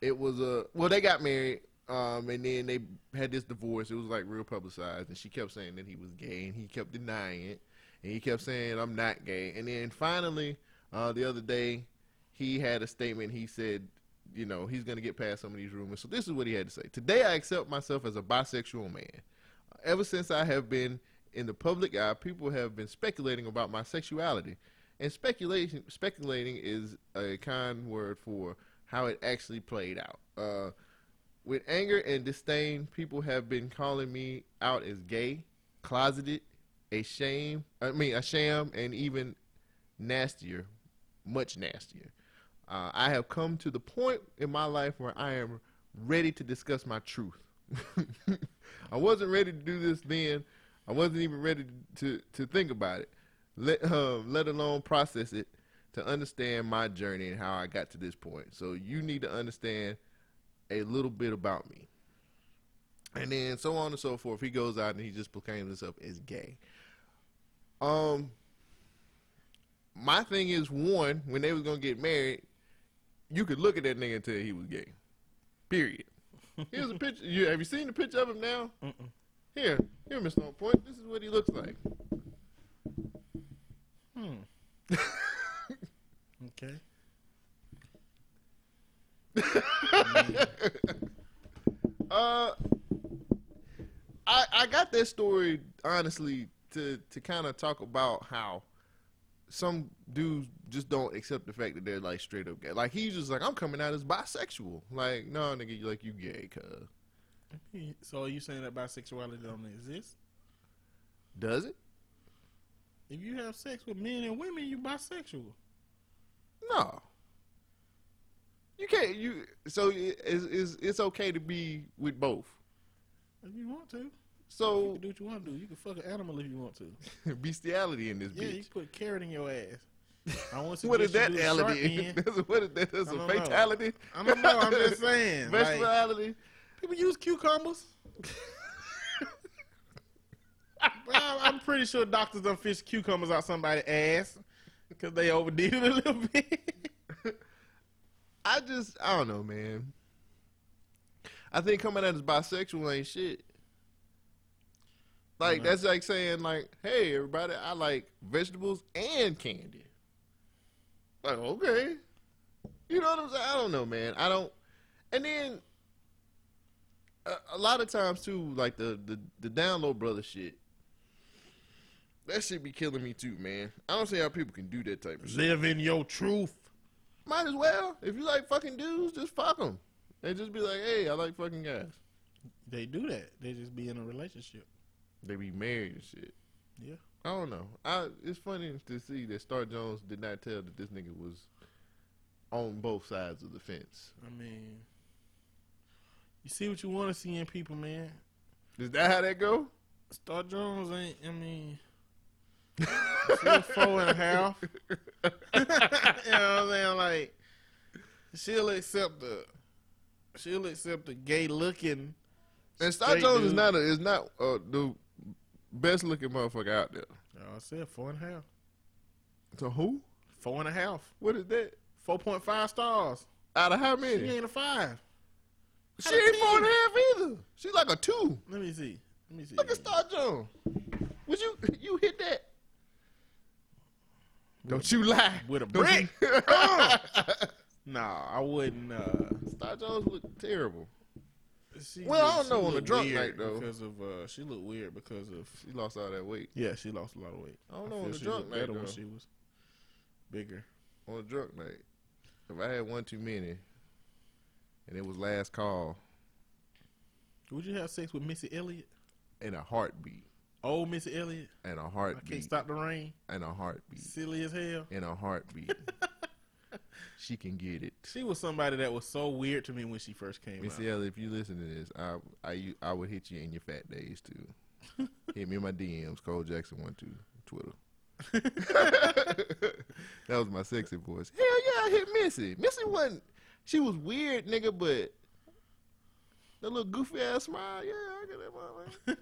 it was a well they got married um and then they had this divorce. It was like real publicized and she kept saying that he was gay and he kept denying it and he kept saying i'm not gay. And then finally uh the other day he had a statement. He said you know he's going to get past some of these rumors. So this is what he had to say. Today i accept myself as a bisexual man. Ever since i have been in the public eye people have been speculating about my sexuality and speculation speculating is a kind word for how it actually played out. Uh, with anger and disdain, people have been calling me out as gay, closeted, a shame. I mean, a sham, and even nastier, much nastier. Uh, I have come to the point in my life where I am ready to discuss my truth. I wasn't ready to do this then. I wasn't even ready to to think about it let um, let alone process it to understand my journey and how I got to this point. So you need to understand a little bit about me. And then so on and so forth. He goes out and he just proclaims himself as gay. Um my thing is one, when they was gonna get married, you could look at that nigga and tell he was gay. Period. Here's a picture. You have you seen the picture of him now? Mm-mm. Here, here, Mr. On Point. This is what he looks like. Hmm. okay. Uh, I I got this story honestly to to kind of talk about how some dudes just don't accept the fact that they're like straight up gay. Like he's just like I'm coming out as bisexual. Like no nigga, you like you gay, cuz. So are you saying that bisexuality don't exist? Does it? If you have sex with men and women, you bisexual. No. You can't. You so it- it's it's, it's okay to be with both. If you want to, you So can do what you want to do. You can fuck an animal if you want to. bestiality in this Yeah, you bitch. can put a carrot in your ass. I want to What is that suggest do the shark ality? That's what is that? That's a don't know. fatality. I don't know. I'm just saying. like, people use cucumbers. Well, I'm pretty sure doctors don't fish cucumbers out somebody's ass because they overdid it a little bit. I just I don't know, man. I think coming out as bisexual ain't shit. Like that's like saying like, hey everybody, I like vegetables and candy. Like okay, you know what I'm saying? I don't know, man. I don't. And then a, a lot of times too, like the the the down low brother shit. That shit be killing me too, man. I don't see how people can do that type of shit. Live in your truth. Might as well. If you like fucking dudes, just fuck them. And just be like, hey, I like fucking guys. They do that. They just be in a relationship. They be married and shit. Yeah. I don't know. I it's funny to see that Star Jones did not tell that this nigga was on both sides of the fence. I mean, you see what you want to see in people, man. Is that how that go? Star Jones ain't. I mean, four and a half. you know what I'm saying? Like, she'll accept the, she'll accept the gay looking. And Star Jones is not a, is not uh, the best looking motherfucker out there. Oh, I said four and a half. To who? Four and a half. What is that? Four point five stars. Out of how many? She ain't a five. She ain't four and a half either. She's like a two. Let me see. Let me see. Look at Star Jones. Would you you hit that? Don't you lie. With a brick? Nah, I wouldn't. Uh, Star Jones look terrible. she Well, I don't know on a drunk night, though. Because of uh, she looked weird because of She lost all that weight. yeah, she lost a lot of weight. I don't know feel on she drunk looked night, better when she was bigger. On a drunk night. If I had one too many, and it was last call Would you have sex with Missy Elliott? in a heartbeat, Old Missy Elliott? and a I can't stop the rain. and a heartbeat, Silly as hell. in a heartbeat, she can get it. She was somebody that was so weird to me when she first came out. Missy Elliott, if you listen to this, I I I would hit you in your fat days too. hit me in my DMs, Cole Jackson one two Twitter. that was my sexy voice. Hell yeah, I hit Missy. Missy wasn't. She was weird, nigga, but that little goofy ass smile, yeah, I get that motherfucker.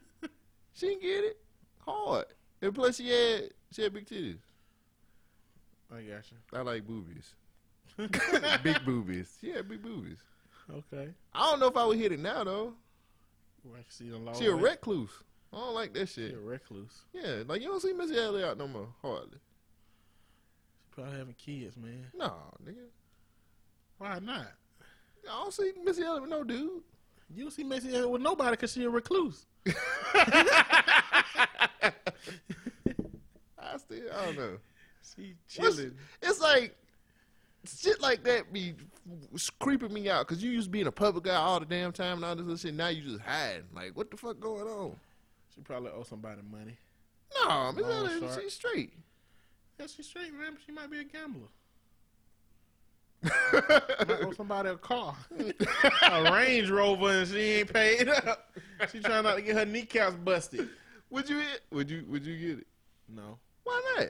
She didn't get it hard, and plus she had she had big titties. I got you. I like boobies, big boobies. She had big boobies. Okay. I don't know if I would hit it now though. Well, she a recluse. I don't like that She shit. a recluse. Yeah, like you don't see Missy Elliott out no more. Hardly. She probably having kids, man. No, nigga. Why not? I don't see Missy Elliott with no dude. You don't see Missy Elliott with nobody because she a recluse. I still, I don't know. She What's- chilling. It's like shit like that be creeping me out because you used to be in a public guy all the damn time and all this other shit. Now you just hiding. Like, what the fuck going on? She probably owe somebody money. No, Elliott, short. she's straight. Yeah, she's straight, man. But she might be a gambler. Might owe somebody a car, a Range Rover, and she ain't paid up. She trying not to get her kneecaps busted. would you? Would you? Would you get it? No, Why not?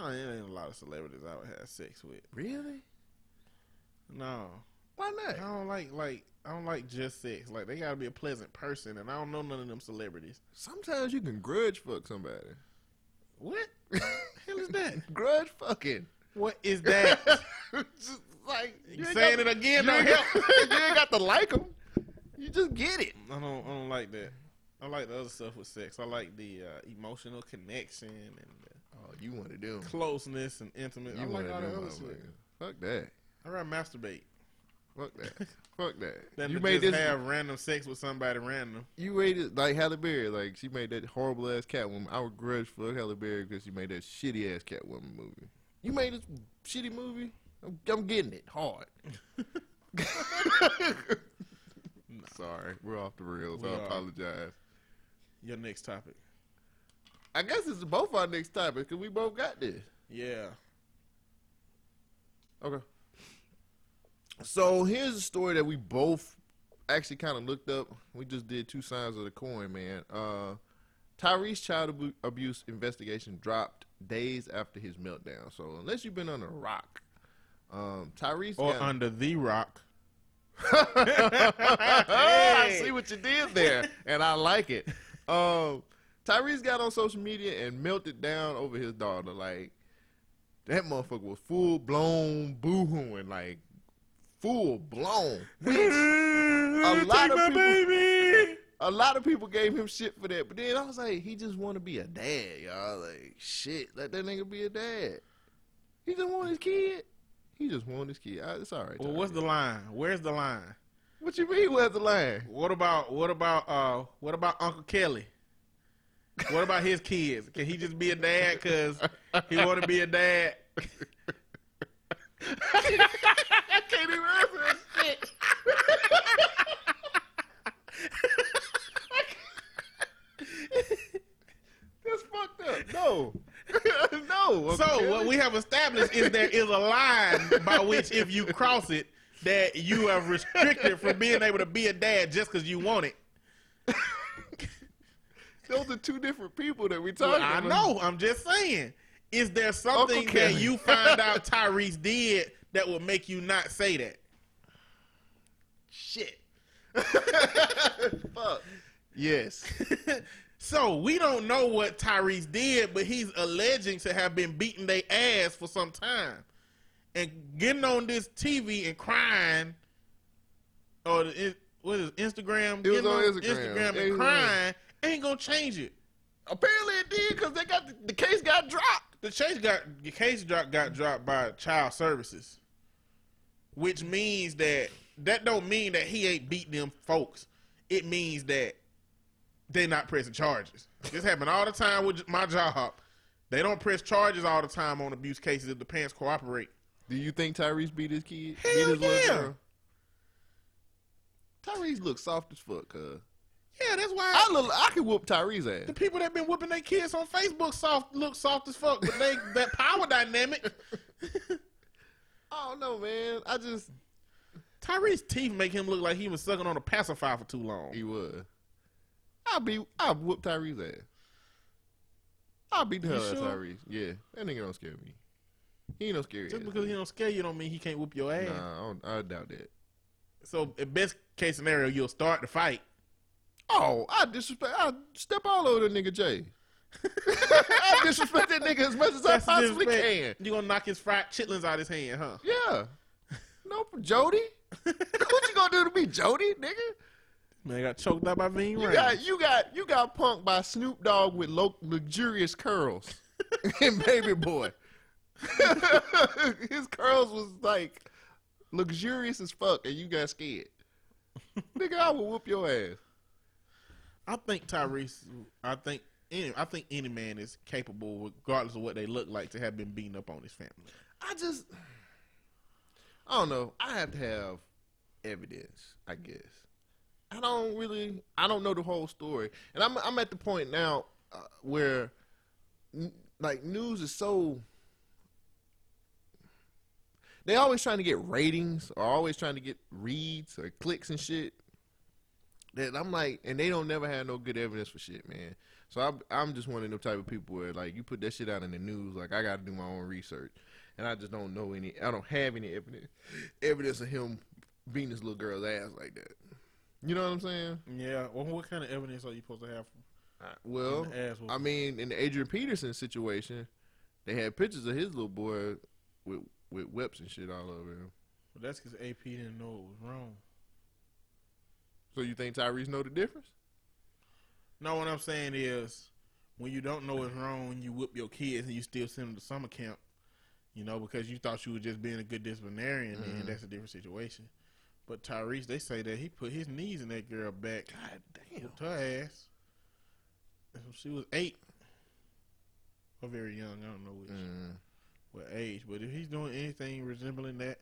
oh, it ain't a lot of celebrities I would have sex with. Really? No, Why not? I not? don't like like I don't like just sex. Like they gotta be a pleasant person, and I don't know none of them celebrities. Sometimes you can grudge fuck somebody. What hell is that? grudge fucking. What is that? just like You saying it again? You Don't ain't, help. got, you ain't got to like them. You just get it. I don't. I don't like that. I like the other stuff with sex. I like the uh, emotional connection and the Oh, you one of them. closeness and intimate. You I like all that other shit. Fuck that. I rather masturbate Fuck that. Fuck that. than you to made just this. have random sex with somebody random. You rated like Halle Berry. Like she made that horrible ass Catwoman. I would grudge fuck Halle Berry because she made that shitty ass Catwoman movie. You made this shitty movie. I'm, I'm getting it hard. Sorry, we're off the rails. We I are. apologize. Your next topic. I guess it's both our next topic because we both got this. Yeah. Okay. So here's a story that we both actually kind of looked up. We just did two sides of the coin, man. Uh, Tyrese child abu- abuse investigation dropped days after his meltdown. So unless you've been on a rock, um, Tyrese Or got- under the rock. I see what you did there, and I like it. Um, Tyrese got on social media and melted down over his daughter. Like that motherfucker was full blown boohooing, like full blown. Which a lot of people, baby. A lot of people gave him shit for that. But then I was like, he just want to be a dad, y'all. Like shit, let that nigga be a dad. He just want his kid. He just want his kid. Uh, It's all right. Well, what's the line? Where's the line? what you mean? Where's the line? What about what about uh what about Uncle Kelly? What about his kids? Can he just be a dad because he want to be a dad? I can't even answer that shit. That's fucked up. No. no. So what we have established is there is a line by which if you cross it, that you are restricted from being able to be a dad just because you want it. Those are two different people that we Well, talking I about. know. I'm just saying. Is there something that you find out Tyrese did that would make you not say that? Shit. Fuck. Yes. So we don't know what Tyrese did, but he's alleging to have been beating their ass for some time, and getting on this TV and crying. Or it, what is it, Instagram? It was getting on Instagram. Instagram and crying ain't gonna change it. Apparently it did because they got the, the case got dropped. The case got the case drop got dropped by Child Services, which means that that don't mean that he ain't beat them folks. It means that they not pressing charges. This happen all the time with my job. They don't press charges all the time on abuse cases if the parents cooperate. Do you think Tyrese beat his kid? Hell beat his yeah. Tyrese looks soft as fuck, cuz. Yeah, that's why I look, I can whoop Tyrese ass. the people that been whooping their kids on Facebook soft look soft as fuck, but they that power dynamic. I don't know, man. I just Tyrese's teeth make him look like he was sucking on a pacifier for too long. he was. I'll be I'll whoop Tyrese ass. I'll beat the hell out of sure? Tyrese. Yeah, that nigga don't scare me. He ain't no scary. Just ass because he don't scare you don't mean he can't whoop your ass. Nah, I, don't, I doubt that. So, in best case scenario, you'll start the fight. Oh, I disrespect. I step all over the nigga Jay. I disrespect that nigga as much as I possibly can. You gonna knock his fried chitlins out his hand, huh? Yeah. No, Jody. what you gonna do to me, Jody, nigga? Man, I got choked out by Ving You got you got you got punked by Snoop Dogg with lo- luxurious curls and Baby Boy. His curls was like luxurious as fuck, and you got scared. Nigga, I will whoop your ass. I think Tyrese. I think any. I think any man is capable, regardless of what they look like, to have been beaten up on his family. I just, I don't know. I have to have evidence. I guess. I don't really. I don't know the whole story, and I'm I'm at the point now uh, where, like, news is so. They always trying to get ratings, or always trying to get reads or clicks and shit. That I'm like, and they don't never have no good evidence for shit, man. So I'm I'm just one of them type of people where like you put that shit out in the news, like I got to do my own research, and I just don't know any. I don't have any evidence evidence of him beating this little girl's ass like that. You know what I'm saying? Yeah. Well, what kind of evidence are you supposed to have? Uh, Well, the ass whooping. I mean, in the Adrian Peterson situation, they had pictures of his little boy with with whips and shit all over him. Well, that's because AP didn't know it was wrong. So you think Tyrese know the difference? No, what I'm saying is, when you don't know it's wrong, you whip your kids and you still send them to summer camp, you know, because you thought you were just being a good disciplinarian, Mhm. and that's a different situation. But Tyrese, they say that he put his knees in that girl back, God damn. her ass. She was eight, or very young. I don't know which Mm. what age, but if he's doing anything resembling that,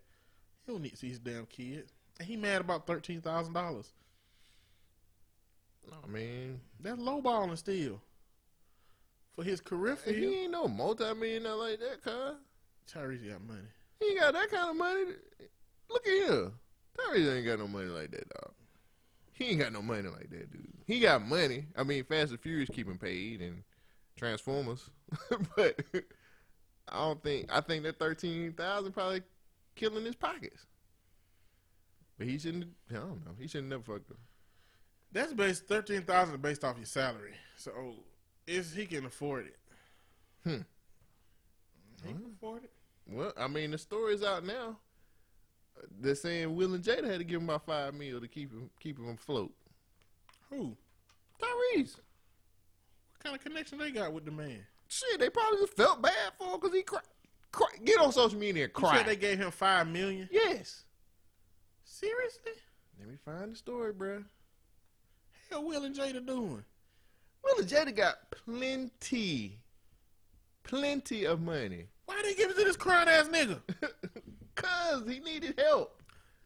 he don't need to see his damn kid. And he mad about thirteen thousand dollars. I mean, That's lowballing still. For his career he ain't no multi-millionaire like that, cuz. Tyrese got money. He ain't got that kind of money. Look at him. Tyrese ain't got no money like that, dog. He ain't got no money like that, dude. He got money. I mean, Fast and Furious keep him paid and Transformers, but I don't think. I think that thirteen thousand probably killing his pockets. But he shouldn't. I don't know. He shouldn't never fucked up. That's based thirteen thousand based off your salary. So is he can afford it? Hmm. He can afford it. Well, I mean, the story's out now. They're saying Will and Jada had to give him about five mil to keep him keep him afloat. Who? Tyrese. What kind of connection they got with the man? Shit, they probably just felt bad for him because he cried. Cry, get on social media and You cry. said they gave him five million. yes. Seriously? Let me find the story, bruh. Hell, Will and Jada doing? Will and Jada got plenty, plenty of money. Why they give it to this crying ass nigga? Cause he needed help.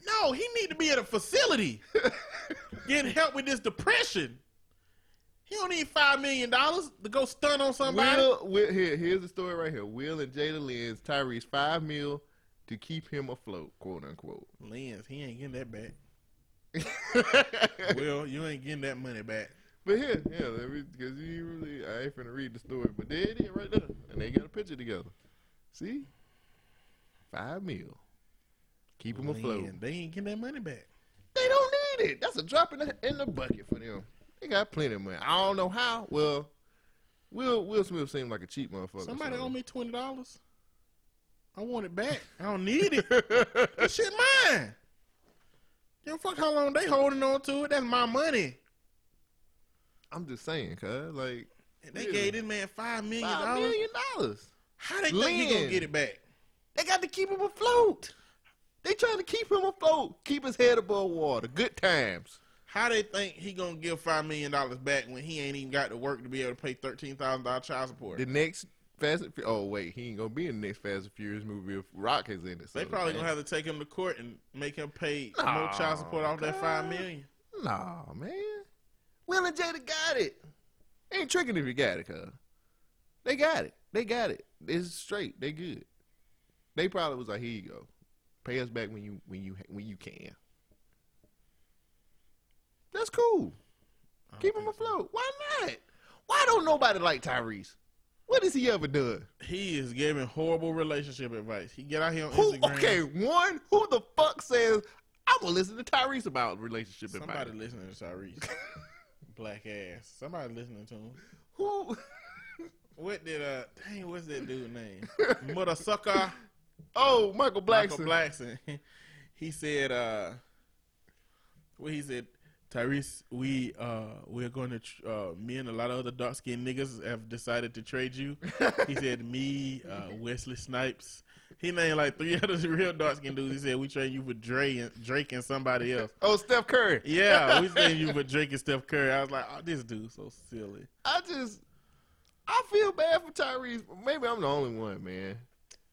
No, he need to be at a facility getting help with this depression. He don't need five million dollars to go stun on somebody. Will, Will, here, here's the story right here. Will and Jada lends Tyrese five mil to keep him afloat, quote unquote. Lens, he ain't getting that back. Well, you ain't getting that money back. But here, yeah, because you really, I ain't finna read the story, but there it is right there, and they got a picture together. See, five mil, keep them afloat. Lens, they ain't getting that money back. They don't need it. That's a drop in the in the bucket for them. They got plenty of money. I don't know how. Well, Will Will Smith seemed like a cheap motherfucker. Somebody so. owe me twenty dollars. I want it back. I don't need it. This shit mine. Give a fuck how long they holding on to it. That's my money. I'm just saying, cuz like And they Yeah. gave this man five million dollars. million dollars. How they think he gonna get it back? They got to keep him afloat. They trying to keep him afloat, keep his head above water. Good times. How they think he gonna give five million dollars back when he ain't even got to work to be able to pay thirteen thousand dollars child support? The next Fast and Fu- Oh wait, he ain't gonna be in the next Fast and Furious movie if Rock is in it. so they probably man. gonna have to take him to court and make him pay more Nah, child support off that five God. million. Nah, man. Will and Jada got it. Ain't tricking if you got it, cuz. They got it. They got it. It's straight. They good. They probably was like, here you go. Pay us back when you when you when you can. That's cool. Keep him think so. afloat. Why not? Why don't nobody like Tyrese? What has he ever done? He is giving horrible relationship advice. He get out here on Who? Instagram. Okay, one. Who the fuck says I'm gonna listen to Tyrese about relationship Somebody advice? Somebody listening to Tyrese. Black ass. Somebody listening to him. Who? What did uh dang what's that dude name? Mother sucker Oh, Michael Michael Blackson. Blackson. he said uh what he said Tyrese, we uh we're going to tr- uh me and a lot of other dark skinned niggas have decided to trade you. he said me, uh Wesley Snipes. He named like three other real dark skinned dudes. He said we trade you for Dre and Drake and somebody else. Oh, Steph Curry. Yeah, we trade you for Drake and Steph Curry. I was like, oh, this dude's so silly. I just, I feel bad for Tyrese. Maybe I'm the only one, man.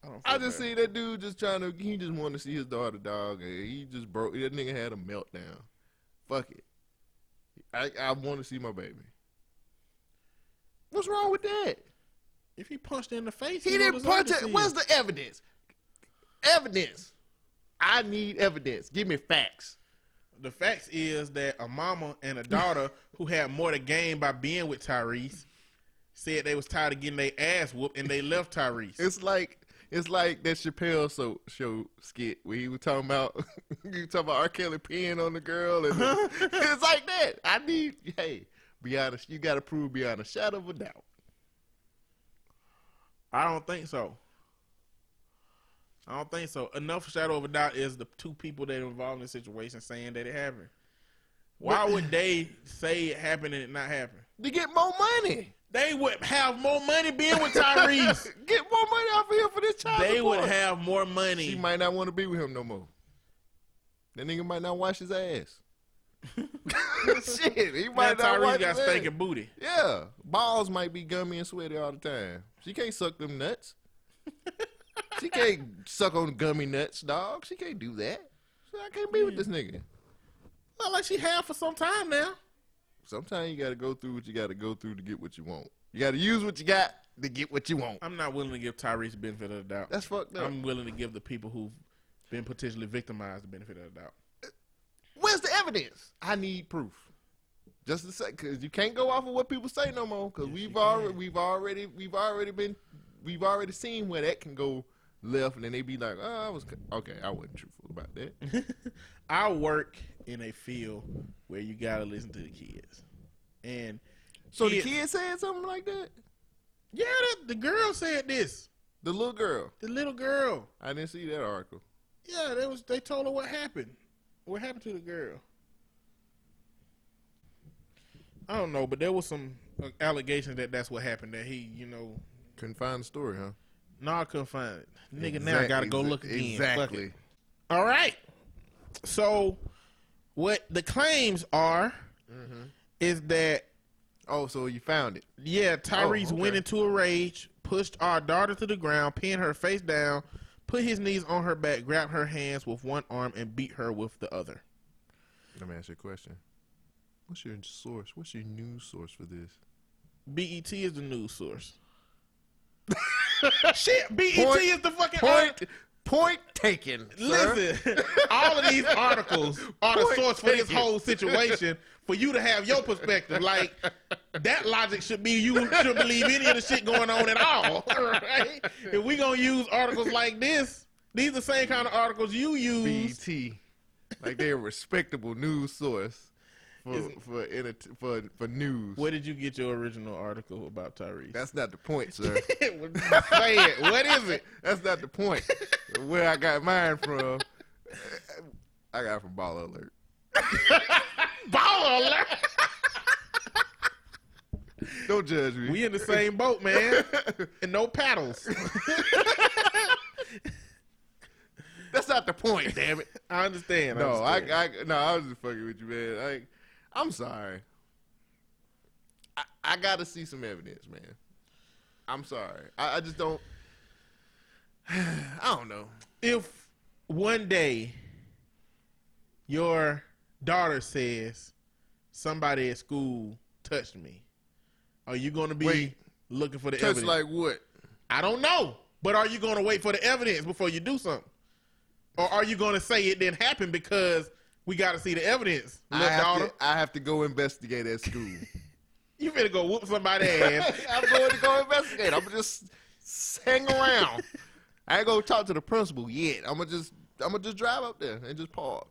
I, I just bad. see that dude just trying to. He just wanted to see his daughter, dog. And he just broke. That nigga had a meltdown. Fuck it. I I want to see my baby. What's wrong with that? if he punched her in the face, He don't didn't punch to it. Where's the evidence? Evidence. I need evidence. Give me facts. The facts is that a mama and a daughter who had more to gain by being with Tyrese said they was tired of getting their ass whooped and they left Tyrese. It's like it's like that Chappelle so, show skit where he was talking about you talking about R. Kelly peeing on the girl and it's like that. I need hey, be honest. you gotta prove beyond a shadow of a doubt. I don't think so. I don't think so. Enough shadow of a doubt is the two people that are involved in the situation saying that it happened. Why would they say it happened and it not happen? To get more money. They would have more money being with Tyrese. Get more money off of him for this child. they would have more money. She might not want to be with him no more. That nigga might not wash his ass. Shit, he now might not wash Tyrese got his ass. stinking booty. Yeah, balls might be gummy and sweaty all the time. She can't suck them nuts. she can't suck on gummy nuts, dog. She can't do that. So I can't be with this nigga. Not like she have for some time now. Sometimes you got to go through what you got to go through to get what you want. You got to use what you got to get what you want. I'm not willing to give Tyrese the benefit of the doubt. That's fucked up. I'm willing to give the people who've been potentially victimized the benefit of the doubt. Where's the evidence? I need proof. Just to say, because you can't go off of what people say no more. Because Yes, we've already, we've already, we've already been, we've already seen where that can go left, and then they be like, "Oh, I was okay. I wasn't truthful about that." I work in a field where you gotta listen to the kids, and So kids- the kid said something like that. yeah, the, the girl said this. The little girl. The little girl, I didn't see that article. yeah, they was they told her what happened. What happened to the girl? I don't know, but there was some uh, allegations that that's what happened. That he, you know, Couldn't find the story, huh? no, I couldn't find it. Nigga, now I gotta go look again. It. Exactly. All right. So, what the claims are Mm-hmm. is that Oh, so you found it? yeah, Tyrese Oh, okay. went into a rage, pushed our daughter to the ground, pinned her face down, put his knees on her back, grabbed her hands with one arm, and beat her with the other. Let me ask you a question. What's your source? What's your news source for this? BET is the news source. Shit, BET Point- is the fucking Point. Point taken. sir. Listen, all of these articles are the Point source for this whole situation for you to have your perspective. Like that logic should be you should believe any of the shit going on at all. Right? If we gonna use articles like this, these are the same kind of articles you use. BT, like they're a respectable news source for for enter- for for news. Where did you get your original article about Tyrese? That's not the point, sir. Say it. What is it? That's not the point. Where I got mine from, I got it from Ball Alert. Baller alert. Don't judge me. We in the same boat, man. and no paddles. That's not the point, damn it. I understand. No, I, understand. I, no, I was just fucking with you, man. Like, I'm sorry. I, I got to see some evidence, man. I'm sorry. I, I just don't. I don't know. if one day your daughter says somebody at school touched me, are you going to be Wait. looking for the Touch evidence? like what? I don't know, but are you going to wait for the evidence before you do something, or are you going to say it didn't happen because we got to see the evidence, I have, to, I have to go investigate at school. You better go whoop somebody's ass. I'm going to go investigate. I'm just hang around. I ain't gonna talk to the principal yet. I'm gonna just I'm gonna just drive up there and just park.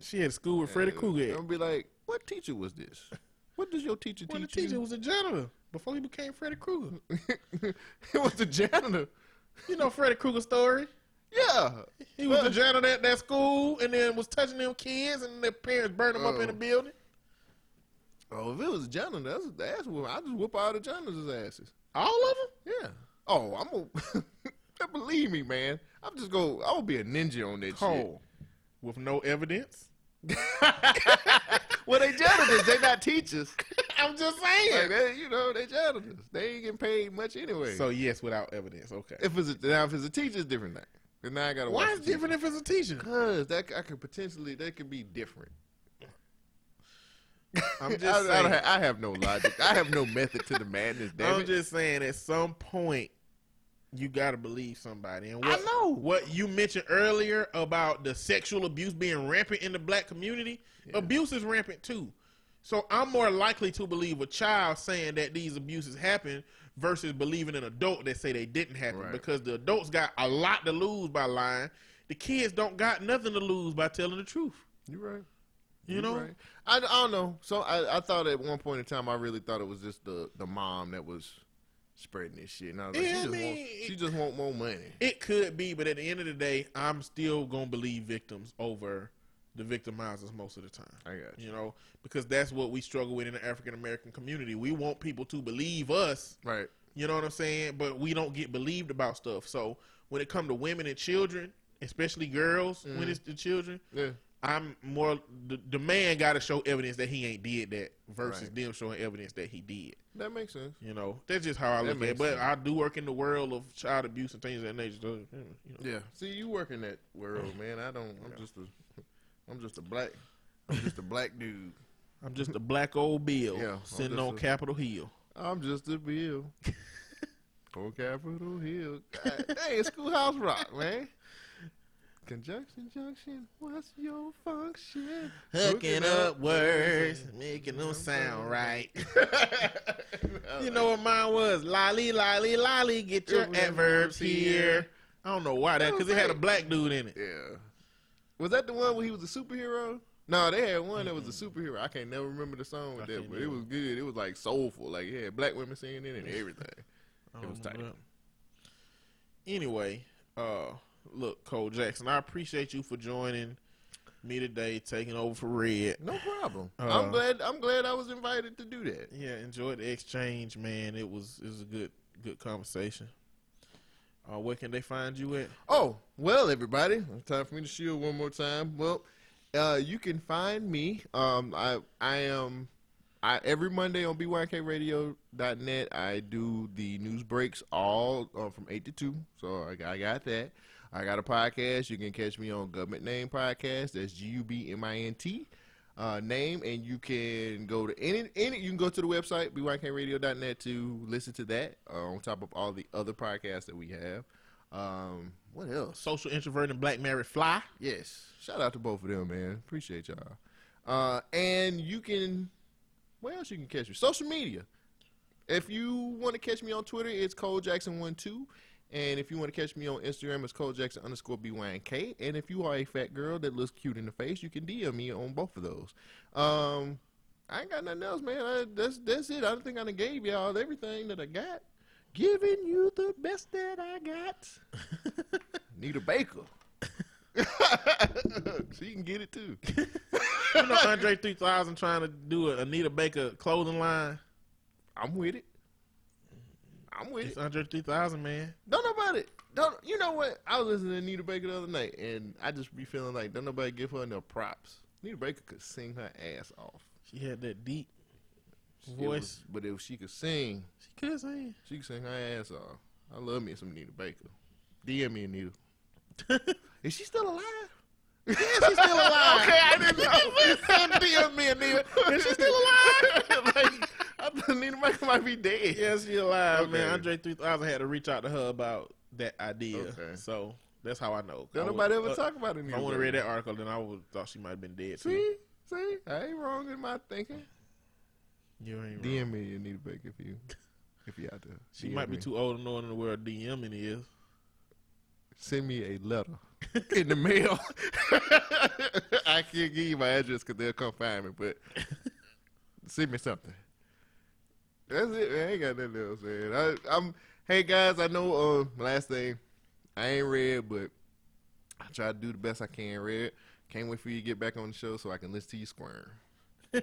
she at school with Freddy Krueger. I'm gonna be like, "What teacher was this? What does your teacher teach? Well, the teacher you?" was a janitor before he became Freddy Krueger. it was a janitor. You know Freddy Krueger story? Yeah, He was the janitor at that school and then was touching them kids and their parents burned them up in the Oh. building. Oh, if it was a janitor, that's that's what I just whoop all the janitors' asses. All of them? Yeah. Oh, I'm gonna believe me, man. I'm just go. I'm gonna be a ninja on that Cold. With no evidence? shit. Well, they janitors. they not teachers. I'm just Like saying. they, you know, they janitors. They ain't getting paid much anyway. So yes, without evidence. Okay. if it's a, now if it's a teacher, it's different thing. Then now I gotta Why watch is it different if it's a teacher? Because that I could potentially that could be different. I'm just I, I, saying. don't I have no logic. I have no method to the madness. Damn I'm it. just saying at some point you gotta believe somebody. And what, I know. what you mentioned earlier about the sexual abuse being rampant in the black community, abuse is rampant too. So I'm more likely to believe a child saying that these abuses happen versus believing an adult that say they didn't happen Right. because the adults got a lot to lose by lying. The kids don't got nothing to lose by telling the truth. You're right. You You're know? right. I, I don't know. So I, I thought at one point in time I really thought it was just the the mom that was spreading this shit. And I was like, Yeah, she just mean, want she just want more money. It could be, but at the end of the day, I'm still gonna believe victims over the victimizers most of the time. I got you. You know, because that's what we struggle with in the African American community. We want people to believe us. Right. You know what I'm saying? But we don't get believed about stuff. So when it come to women and children, especially girls, Mm-hmm. when it's the children, Yeah. I'm more the, the man got to show evidence that he ain't did that versus Right. them showing evidence that he did. That makes sense. You know, that's just how I That look at it. But sense. I do work in the world of child abuse and things of that nature. So, you know. Yeah. See, you work in that world, man. I don't. I'm just a. I'm just a black. I'm just a black dude. I'm just a black old Bill Yeah, sitting on a- Capitol Hill. I'm just a bill. on Capitol Hill. God, hey, schoolhouse rock, man. Conjunction, junction. What's your function? Hooking up words, making them sound right. you know what mine was? Lolly, lolly, lolly, get your Adverbs here. I don't know why that, because it had a black dude in it. Yeah. Was that the one where he was a superhero? No, they had one that was a superhero. I can't never remember the song with I that, but it was good. It was like soulful. Like yeah, black women singing it and everything. It was tight. that. Anyway, uh, look, Cole Jackson, I appreciate you for joining me today, taking over for Red. No problem. Uh, I'm glad. I'm glad I was invited to do that. Yeah, enjoyed the exchange, man. It was it was a good good conversation. Uh, where can they find you at? Oh, well, everybody, time for me to shield one more time. Well, uh, you can find me. Um, I I am I every Monday on BYKRadio.net. I do the news breaks all uh, from eight to two. So I, I got that. I got a podcast. You can catch me on Government Name Podcast. That's G U B M I N T. Uh, name and you can go to any any you can go to the website bykradio.net to listen to that uh, on top of all the other podcasts that we have. Um what else? Social introvert and black married fly. yes. Shout out to both of them man. Appreciate y'all. Uh and you can where else you can catch me? Social media. If you want to catch me on twitter it's cole jackson 12 and if you want to catch me on Instagram, it's Jackson underscore BYNK. And if you are a fat girl that looks cute in the face, you can DM me on both of those. Um, I ain't got nothing else, man. I, that's that's it. I don't think I done gave y'all everything that I got. Giving you the best that I got. Need a baker. she can get it too. You know Andre 3000 trying to do a Anita Baker clothing line. I'm with it. I'm with It's it. Andre 3000, man. Don't nobody. Don't you know what? I was listening to Anita Baker the other night, and I just be feeling like don't nobody give her no props. Anita Baker could sing her ass off. She had that deep It voice. was- but if she could sing, She could sing. she could sing her ass off. I love me some Anita Baker. DM me Anita. Is she still alive? Yeah, she's still alive. Okay, I didn't know. DM me Anita. Is she still alive? like, I thought Anita Baker might be dead. Yeah, she alive, man. Okay. Andre 3000 had to reach out to her about that idea. Okay. So that's how I know. Don't I nobody ever uh, talk about. If I would have read that article, then I would thought she might have been dead. too. See, see, I ain't wrong in my thinking. You ain't wrong. DM me Anita Baker if you if you out there. She DM might be me. too old to know in the world DMing is. Send me a letter in the mail. I can't give you my address because they'll come find me, but send me something. That's it. Man. I ain't got nothing else, man. I, I'm. Hey guys, I know. Uh, last thing, I ain't read, but I try to do the best I can. Read. Can't wait for you to get back on the show so I can listen to you squirm. All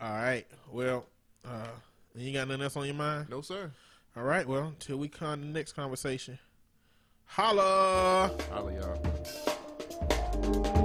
right. Well, uh, you got nothing else on your mind? No sir. All right. Well, until we come to the next conversation. Holla. Holla y'all.